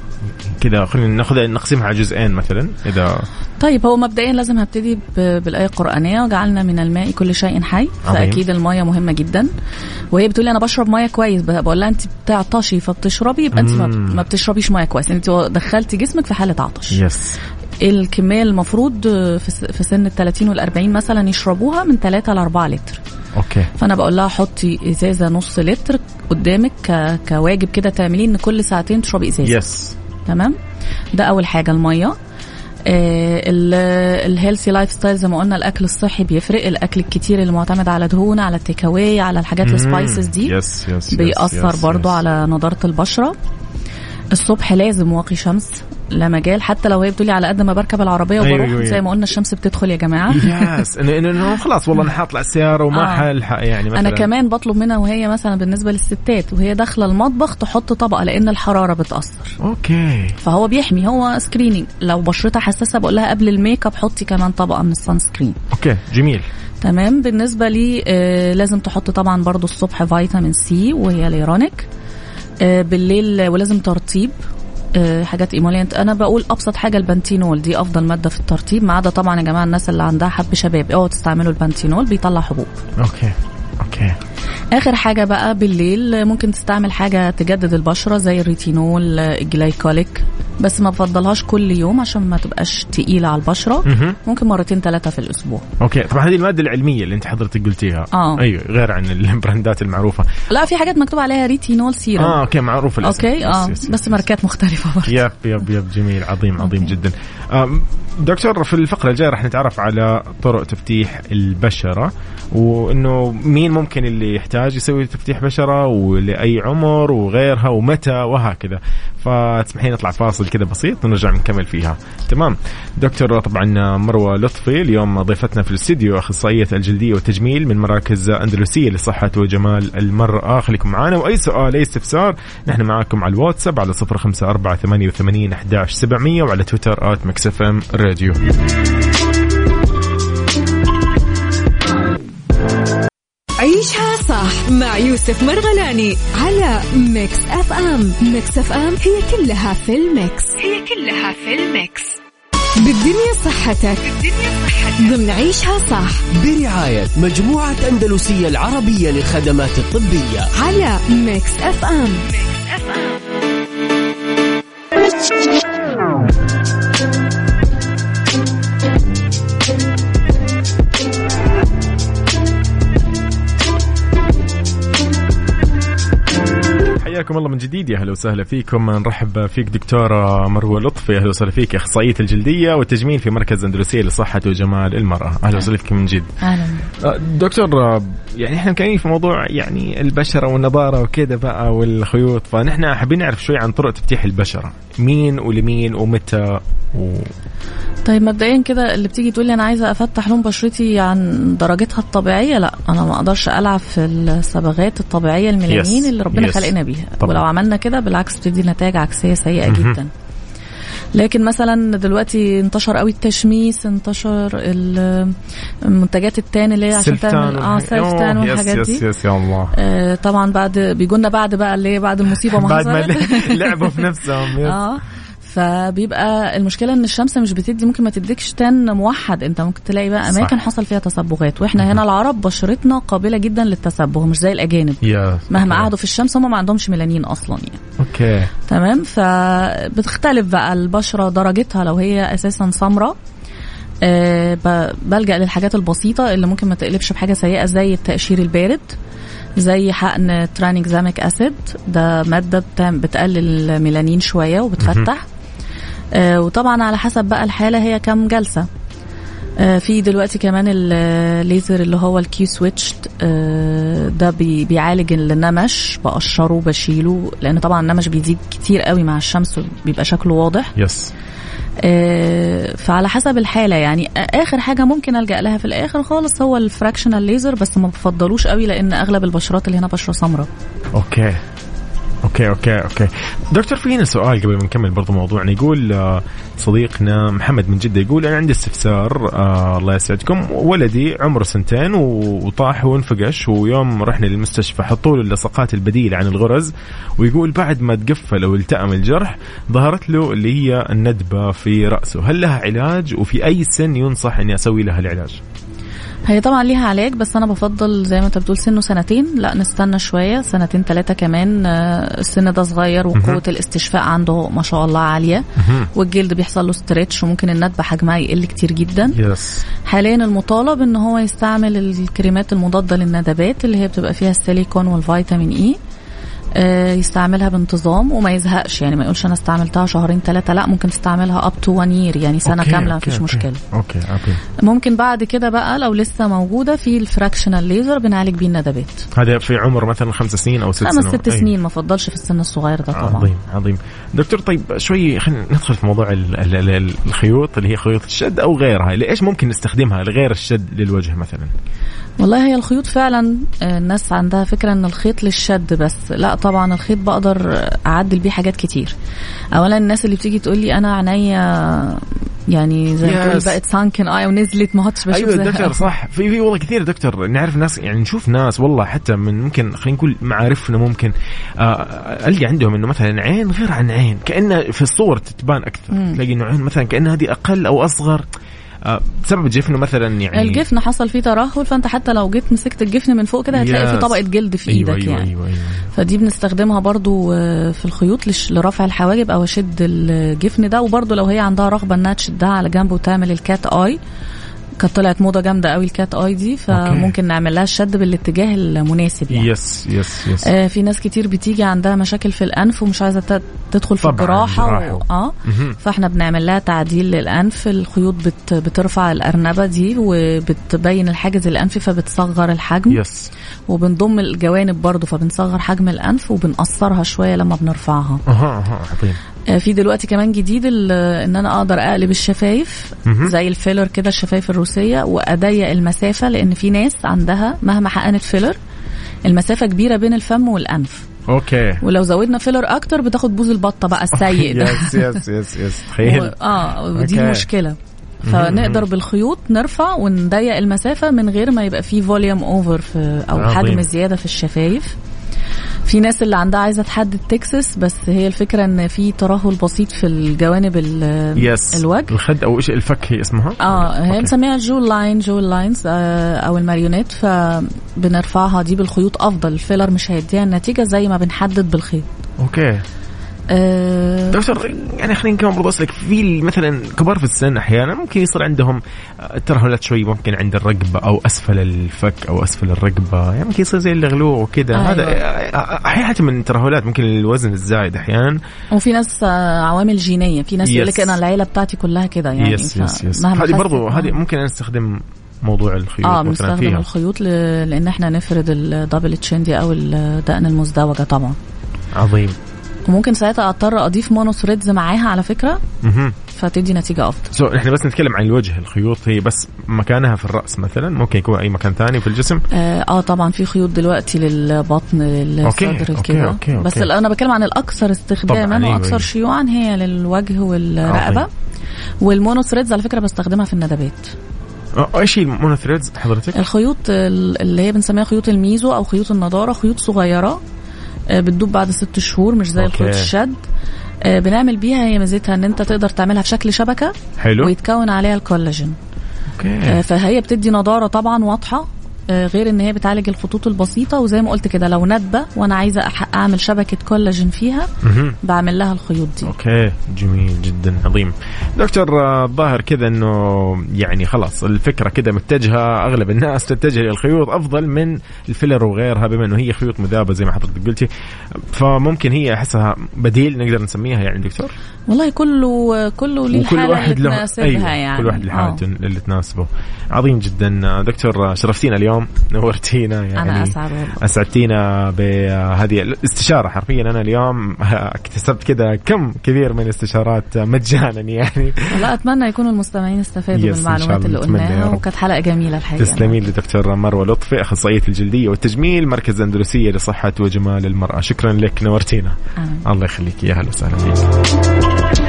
كذا خلينا ناخذها نقسمها على جزئين مثلا إذا طيب هو مبدئيا لازم هبتدي بالآية القرآنية. وجعلنا من الماء كل شيء حي. فأكيد الميه مهمة جدا. وهي بتقول لي أنا بشرب ميه كويس. بقول لها أنت بتعطشي فبتشربي يبقى أنت ما بتشربيش ميه كويس. أنت دخلتي جسمك في حالة عطش. yes الكمية المفروض في سن ال 30 وال 40 مثلا يشربوها من 3 ل 4 لتر. okay. فأنا بقول لها حطي إزازة نص لتر قدامك ك... كواجب كده تعمليه إن كل ساعتين تشربي إزازة. yes تمام؟ ده أول حاجة المية. ال healthy lifestyle زي ما قلنا الأكل الصحي بيفرق. الأكل الكتير اللي معتمد على دهون على التيك اواي على الحاجات ال spices دي yes yes بيأثر yes، برضو. على نضارة البشرة. الصبح لازم واقي شمس. لا مجال حتى لو هي بتقولي على قد ما بركب العربية وبروح أيوة، زي أيوة. ما قلنا الشمس بتدخل يا جماعة. yes. انه انه خلاص والله أنا حاطلع السيارة وما آه. حلحق يعني مثلا. أنا كمان بطلب منها وهي مثلا بالنسبة للستات وهي داخلة المطبخ تحط طبقة لأن الحرارة بتأثر. okay. فهو بيحمي هو screening لو بشرتها حساسة بقول لها قبل الميك اب حطي كمان طبقة من ال sunscreen okay جميل. تمام. بالنسبة لي آه لازم تحط طبعا برضو الصبح فيتامين C وهي ليرونيك آه بالليل ولازم ترطيب. حاجات emollient أنا بقول أبسط حاجة البنتينول دي أفضل مادة في الترطيب ما عدا طبعا يا جماعة الناس اللي عندها حب شباب اوعوا تستعملوا البنتينول بيطلع حبوب. okay okay. آخر حاجة بقى بالليل ممكن تستعمل حاجة تجدد البشرة زي الريتينول ال glycolic. بس ما بفضلهاش كل يوم عشان ما تبقاش تقيلة على البشرة. ممكن مرتين ثلاثة في الأسبوع. okay. طبعا هذه المادة العلمية اللي أنت حضرتك قلتيها. آه. أيوه غير عن البراندات المعروفة. لا في حاجات مكتوب عليها retinol serum آه okay معروف الاسم okay آه. yes، yes، yes، بس. ماركات مختلفة برضه. yep yep yep جميل. عظيم عظيم okay. جدا دكتور في الفقرة الجاية راح نتعرف على طرق تفتيح البشرة وإنه مين ممكن اللي يحتاج يسوي تفتيح بشرة ولأي عمر وغيرها ومتى وهكذا. فتسمحين نطلع فاصل كذا بسيط ونرجع نكمل فيها. تمام. دكتور طبعا مروة لطفي اليوم ضيفتنا في الاستديو أخصائية الجلدية والتجميل من مراكز أندلسية لصحة وجمال المرأة. خليكم معنا وأي سؤال أي استفسار نحن معاكم على الواتساب على صفر خمسة أربعة ثمانية وثمانين أحداش سبعمية وعلى تويتر at Mix FM Radio. عيشها صح مع يوسف مرغلاني على Mix FM. Mix FM هي كلها في ال mix. هي كلها في ال mix. بالدنيا صحتك. بالدنيا صحتك. ضمن عيشها صح. برعاية مجموعة أندلسية العربية للخدمات الطبية. على Mix FM. Mix FM. حياكم الله من جديد. يا أهلا وسهلا فيكم. نرحب فيك دكتورة مروة لطفي. أهلا وسهلا فيك اخصائيه الجلدية والتجميل في مركز أندلسية لصحة وجمال المرأة. أهلا وسهلا فيك من جد أهلا. آه، دكتور يعني إحنا مكانين في موضوع يعني البشرة والنضاره وكذا بقى والخيوط. فنحن حابين نعرف شوي عن طرق تفتيح البشرة. مين ولمين ومتى و... طيب مبدئيا كده اللي بتيجي تقول لي أنا عايزة أفتح لون بشرتي عن درجتها الطبيعية لأ أنا ما أقدرش ألعب في الصبغات الطبيعية الميلانين Yes. اللي ربنا Yes. خلقنا بيها طبعا. ولو عملنا كده بالعكس بتدي نتائج عكسية سيئة. جدا لكن مثلا دلوقتي انتشر قوي التشميس انتشر ال- منتجات ال tan اللي هي عشان تعمل آه self tan والحاجات yes yes دي yes يا الله آه طبعا بعد بيجونا بعد بقى اللي هي بعد المصيبة ما بعد ما لعبوا في نفسهم yes. آه فبيبقى المشكلة إن الشمس مش بتدي ممكن ما تديكش tan موحد. أنت ممكن تلاقي بقى صح. اماكن حصل فيها تصبغات. وإحنا هنا العرب بشرتنا قابلة جدا للتصبغ مش زي الأجانب. yeah. مهما. قعدوا في الشمس هم ما عندهمش ميلانين أصلا يعني. okay. تمام؟ فبتختلف بقى البشرة درجتها لو هي أساسا سمراء. ب- بلجأ للحاجات البسيطة اللي ممكن ما تقلبش بحاجة سيئة زي التقشير البارد زي حقن tranexamic acid. ده مادة بتقلل الميلانين شوية وبتفتح. وطبعا على حسب بقى الحالة هي كم جلسة. آه، في دلوقتي كمان الليزر اللي هو ال Q-switch ده بي- بيعالج النمش بقشره، بشيله لأن طبعا النمش بيزيد كتير قوي مع الشمس بيبقى شكله واضح. yes آه، فعلى حسب الحالة يعني آخر حاجة ممكن ألجأ لها في الآخر خالص هو ال fractional laser بس ما بفضلوش قوي لأن أغلب البشرات اللي هنا بشرة سمراء. okay okay okay okay. دكتور فينا سؤال قبل ما نكمل برضو موضوعنا. يقول آه، صديقنا محمد من جدة يقول أنا عندي استفسار آه الله يسعدكم. ولدي عمره سنتين وطاح وانفقش ويوم رحنا للمستشفى حطوا له اللصقات البديلة عن الغرز ويقول بعد ما تقفل أو التأم الجرح ظهرت له اللي هي الندبة في رأسه. هل لها علاج؟ وفي أي سن ينصح إني أسوي لها العلاج؟ هي طبعا ليها علاج بس أنا بفضل زي ما أنت بتقول سنه سنتين. لا نستنى شوية سنتين ثلاثة كمان. آه، السن ده صغير وقوة الاستشفاء عنده ما شاء الله عالية. والجلد بيحصل له stretch وممكن الندبة حجمها يقل كتير جدا. yes حاليا المطالب إن هو يستعمل الكريمات المضادة للندبات اللي هي بتبقى فيها السيليكون والفيتامين E آه، يستعملها بانتظام وما يزهقش. يعني ما يقولش أنا استعملتها شهرين ثلاثة لا ممكن تستعملها up to 1 year يعني سنة okay، كاملة okay، مفيش أوكي. مشكلة. okay okay. ممكن بعد كده بقى لو لسه موجودة في ال fractional laser بنعالج بيه الندبات. هذا في عمر مثلا خمس سنين أو ست خمس سنوات. ست أي. سنين ما فضلش في السن الصغير ده طبعا. عظيم عظيم. دكتور طيب شوي خلينا ندخل في موضوع ال ال ال الخيوط اللي هي خيوط الشد أو غيرها. لإيش ممكن نستخدمها لغير الشد للوجه مثلا؟ والله هي الخيوط فعلا آه، الناس عندها فكرة إن الخيط للشد بس. لا طبعا الخيط بقدر أعدل بيه حاجات كتير. اولا الناس اللي بتيجي تقول لي أنا عينيا يعني زي ما تقول. بقت سانكن اي ونزلت ما عدتش بشوف أيوه دكتور صح. في في والله كثير دكتور نعرف ناس يعني نشوف ناس والله حتى من ممكن خلينا نقول معارفنا ممكن آه القى عندهم إنه مثلا عين غير عن عين كانه في الصور تتبان أكثر. مم. تلاقي إنه عين مثلا كأنها هذه أقل أو أصغر. آه بسبب جفنه مثلا يعني الجفن حصل فيه ترهل فأنت حتى لو جيت مسكت الجفن من فوق كده هتلاقي. في طبقة جلد في أيوه إيدك أيوه يعني أيوه, أيوة. فدي بنستخدمها برضو آه، في الخيوط لرفع الحواجب أو أشد الجفن ده وبرضو لو هي عندها رغبة إنها تشدها على جنب وتعمل ال cat eye كانت طلعت موضة جامدة قوي ال cat eye دي فممكن نعمل لها الشد بالاتجاه المناسب يعني. yes yes yes آه في ناس كتير بتيجي عندها مشاكل في الأنف ومش عايزة تدخل في الجراحه. و... آه. فإحنا بنعمل لها تعديل للأنف الخيوط بت... بترفع الأرنبة دي وبتبين الحاجز الانفي فبتصغر الحجم. yes وبنضم الجوانب برضو فبنصغر حجم الأنف وبنقصرها شوية لما بنرفعها. أها أها عظيم. في دلوقتي كمان جديد إن أنا أقدر أقلب الشفايف. زي ال filler كده الشفايف الروسية وأضيق المسافة لأن في ناس عندها مهما حقنت filler المسافة كبيرة بين الفم والأنف. okay. ولو زودنا filler أكتر بتاخد بوز البطة بقى السيء ده. yes yes yes yes آه ودي okay. مشكله فنقدر بالخيوط نرفع ونضيق المسافة من غير ما يبقى فيه volume over في أو عظيم. حجم زيادة في الشفايف. في ناس اللي عندها عايزة تحدد تكسس بس هي الفكرة إن في ترهل بسيط في الجوانب ال- yes الوجه. الخد أو إيش الفك هي اسمها؟ آه هي. بنسميها jawline jawlines آه أو الماريونيت. فبنرفعها دي بالخيوط أفضل. ال filler مش هيديها النتيجة زي ما بنحدد بالخيط. okay. آه دكتور يعني خلينا كمان برضه اسالك في مثلا كبار في السن أحيانا ممكن يصير عندهم ترهلات شوي ممكن عند الرقبة أو أسفل الفك أو أسفل الرقبة. يعني ممكن يصير زي اللغلوغ وكذا. أيوة. هذا أحيانا من الترهلات ممكن الوزن الزايد أحيانا. وفي ناس آه عوامل جينية. في ناس يقول لك. أنا العيلة بتاعتي كلها كده يعني yes yes yes هذه برضه هذه ممكن نستخدم موضوع الخيوط آه مثلا فيها. الخيوط ل... لأن إحنا نفرد ال double chin دي أو الدقن المزدوجة طبعا. عظيم. وممكن ساعتها اضطر اضيف mono threads معاها على فكرة. فتدي نتيجة افضل so إحنا بس نتكلم عن الوجه الخيوط هي بس مكانها في الرأس مثلا ممكن يكون أي مكان ثاني في الجسم آه آه، طبعا في خيوط دلوقتي للبطن للصدر كده. بس أنا بتكلم عن الأكثر استخداما أيوة، وأكثر أيوة. شيوعا هي للوجه والرقبة عظيم. وال mono threads على فكرة بستخدمها في الندبات إيش هي ال mono threads حضرتك؟ الخيوط ال- اللي هي بنسميها خيوط ال meso أو خيوط النضارة خيوط صغيرة بتدوب بعد ست شهور مش زي. الخيوط الشد. آه، بنعمل بيها هي ميزتها إن أنت تقدر تعملها في شكل شبكة حلو. ويتكون عليها الكولاجين. آه، okay فهي بتدي نضارة طبعا واضحة. آه، غير إن هي بتعالج الخطوط البسيطة. وزي ما قلت كده لو ندبة وأنا عايزة أعمل شبكة كولاجين فيها. بعمل لها الخيوط دي. okay. جميل جدا. عظيم. دكتور آه، الظاهر كذا إنه يعني خلاص الفكرة كذا متجهة أغلب الناس تتجه للخيوط أفضل من الفيلر وغيرها بما إنه هي خيوط مذابة زي ما حضرتك قلتي. فممكن هي أحسها بديل نقدر نسميها يعني دكتور؟ والله كله كله ليه وكل الحاله واحد اللي تناسبها أيوة يعني. كل واحد له آه. اللي تناسبه. عظيم جدا. دكتور شرفتينا اليوم. نورتينا يعني. أنا أسعد والله. أسعدتينا بهذه الاستشارة حرفيا. أنا اليوم اكتسبت كذا كم كبير من الاستشارات مجانا يعني. لا أتمنى يكونوا المستمعين استفادوا من المعلومات اللي قلناها. وكانت حلقة جميلة الحقيقة. تسلمين لدكتور مروه لطفي أخصائية الجلدية والتجميل مركز اندلسيه لصحة وجمال المرأة. شكرا لك نورتينا. الله يخليك. يا هلا وسهلا فيك.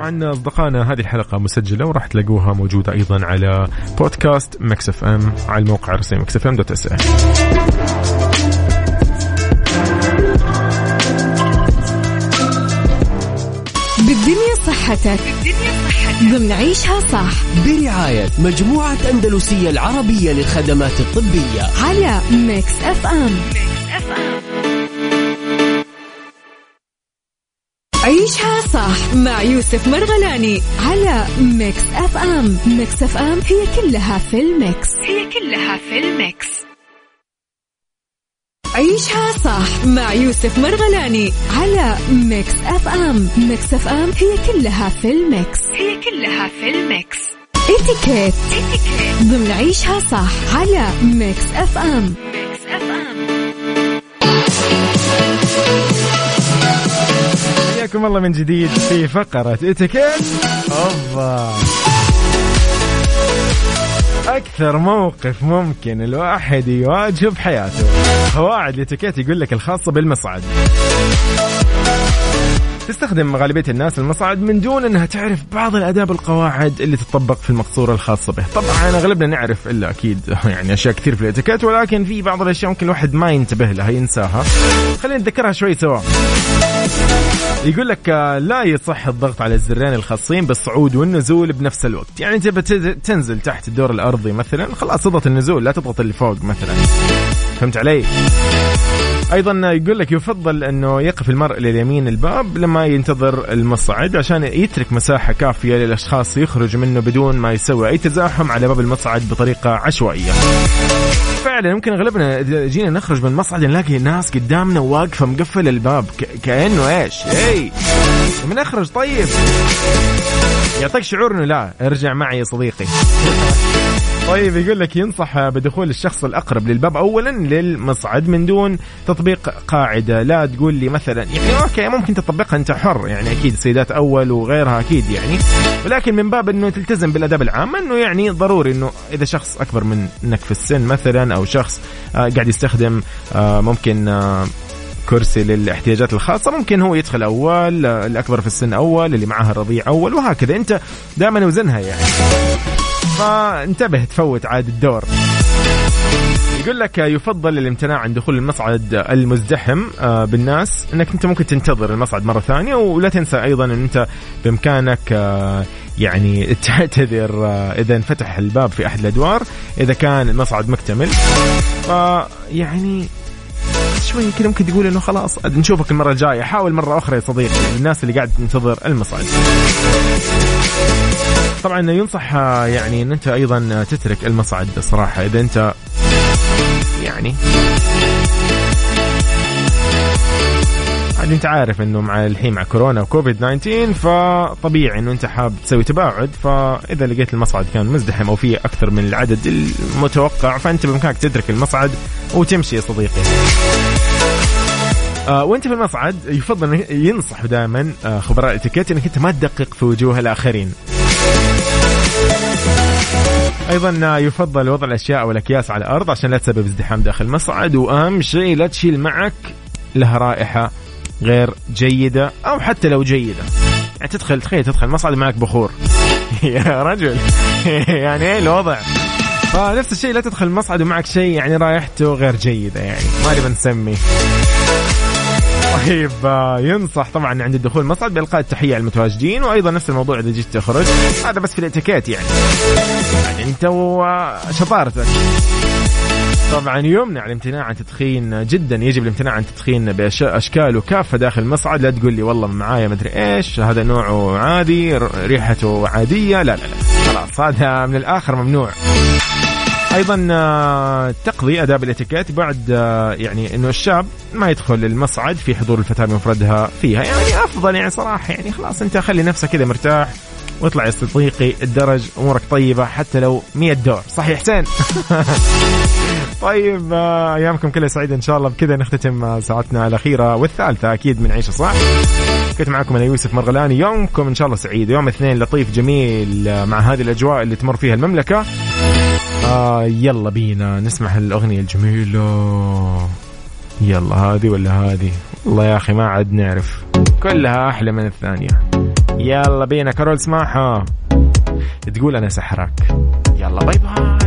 طبعا اصدقائنا هذه الحلقة مسجلة وراح تلاقوها موجودة أيضا على بودكاست Mix FM على الموقع الرسمي Mix FM dot S بالدنيا صحتك ضمن عيشها صح. برعاية مجموعة أندلسية العربية للخدمات الطبية. على Mix FM. عيشها صح مع يوسف مرغلاني على Mix FM Mix FM هي كلها في ال mix. هي كلها في ال mix. عيشها صح مع يوسف مرغلاني على Mix FM Mix FM هي كلها في ال mix. هي كلها في ال mix. اتيكيت ضمن عيشها صح على Mix F M Mix FM حياكم الله من جديد في فقرة إتيكيت. أوبا. أكثر موقف ممكن الواحد يواجهه بحياته. قواعد الاتيكيت يقول لك الخاصة بالمصعد. تستخدم غالبية الناس المصعد من دون أنها تعرف بعض الآداب القواعد اللي تطبق في المقصورة الخاصة به. طبعا أغلبنا نعرف إلا أكيد يعني أشياء كثير في الإتيكيت ولكن في بعض الأشياء ممكن الواحد ما ينتبه لها ينساها. خلينا نتذكرها شوي سوا. يقول لك آه، لا يصح الضغط على الزرين الخاصين بالصعود والنزول بنفس الوقت. يعني انت تنزل تحت الدور الأرضي مثلا خلاص تضغط النزول لا تضغط اللي فوق مثلا. فهمت علي؟ أيضا يقول لك يفضل أنه يقف المرء لليمين الباب لما ينتظر المصعد عشان يترك مساحة كافية للأشخاص يخرج منه بدون ما يسوي أي تزاحم على باب المصعد بطريقة عشوائية. فعلا يمكن أغلبنا إذا جينا نخرج من المصعد نلاقي ناس قدامنا واقفة مقفل الباب كأنه إيش؟ اي من أخرج طيب. يعطيك شعور انه لا ارجع معي يا صديقي. طيب يقول لك ينصح بدخول الشخص الأقرب للباب اولا للمصعد من دون تطبيق قاعدة. لا تقول لي مثلا يعني أوكي ممكن تطبقها أنت حر يعني أكيد سيدات أول وغيرها أكيد يعني. ولكن من باب إنه تلتزم بالاداب العامه إنه يعني ضروري إنه إذا شخص أكبر منك في السن مثلا أو شخص آه، قاعد يستخدم آه، ممكن آه، كرسي للاحتياجات الخاصة ممكن هو يدخل أول الأكبر في السن أول اللي معاه الرضيع أول وهكذا. أنت دائما وزنها يعني. فانتبه تفوت عاد الدور. يقول لك يفضل الامتناع عن دخول المصعد المزدحم آه، بالناس إنك أنت ممكن تنتظر المصعد مرة ثانية ولا تنسى أيضا إن أنت بإمكانك آه، يعني تعتذر آه، إذا انفتح الباب في أحد الأدوار إذا كان المصعد مكتمل. فيعني شوي كذا ممكن تقول إنه خلاص نشوفك المرة الجاية. حاول مرة أخرى يا صديقي الناس اللي قاعد تنتظر المصعد. طبعا ينصح يعني إن أنت أيضا تترك المصعد صراحة إذا أنت يعني عاد أنت عارف إنه مع الحين مع كورونا وكوفيد 19 فطبيعي إنه أنت حاب تسوي تباعد فإذا لقيت المصعد كان مزدحم أو فيه أكثر من العدد المتوقع فأنت بإمكانك تترك المصعد وتمشي يا صديقي. آه وأنت في المصعد يفضل ينصح دائما آه خبراء الاتيكيت إنك أنت ما تدقق في وجوه الآخرين. أيضا يفضل وضع الأشياء والأكياس على الأرض عشان لا تسبب ازدحام داخل المصعد. وأهم شيء لا تشيل معك لها رائحة غير جيدة أو حتى لو جيدة. يعني تدخل تخيل تدخل مصعد معك بخور. يا رجل. يعني إيه الوضع؟ فنفس الشيء لا تدخل المصعد ومعك شيء يعني رائحته غير جيدة يعني. ما نبي نسمي طيب آه، ينصح طبعا عند الدخول المصعد بإلقاء التحية على المتواجدين وأيضا نفس الموضوع إذا جيت تخرج. هذا بس في الاتيكيت يعني. يعني أنت وشطارتك. طبعا يمنع الامتناع عن تدخين جدا يجب الامتناع عن تدخين باشكاله كافه داخل المصعد. لا تقول لي والله معايا مدري إيش هذا نوعه عادي ريحته عادية. لا لا لا خلاص هذا من الآخر ممنوع. أيضا آه، تقضي أداب الإتيكيت بعد آه، يعني إنه الشاب ما يدخل المصعد في حضور الفتاة بمفردها فيها. يعني أفضل يعني صراحة يعني خلاص أنت خلي نفسك كذا مرتاح. واطلع يا صديقي الدرج أمورك طيبة حتى لو 100 دور صح يا حسين؟ طيب آه، أيامكم كلها سعيدة إن شاء الله. بكذا نختتم ساعتنا الأخيرة والثالثة. أكيد من عيشه صح؟ كنت معكم أنا يوسف مرغلاني. يومكم إن شاء الله سعيد. يوم اثنين لطيف جميل مع هذه الأجواء اللي تمر فيها المملكة. آه يلا بينا نسمع الأغنية الجميلة. يلا هذه ولا هذه؟ والله يا أخي ما عاد نعرف. كلها أحلى من الثانية. يلا بينا. كارول سماحة تقول أنا سحرك يلا باي باي.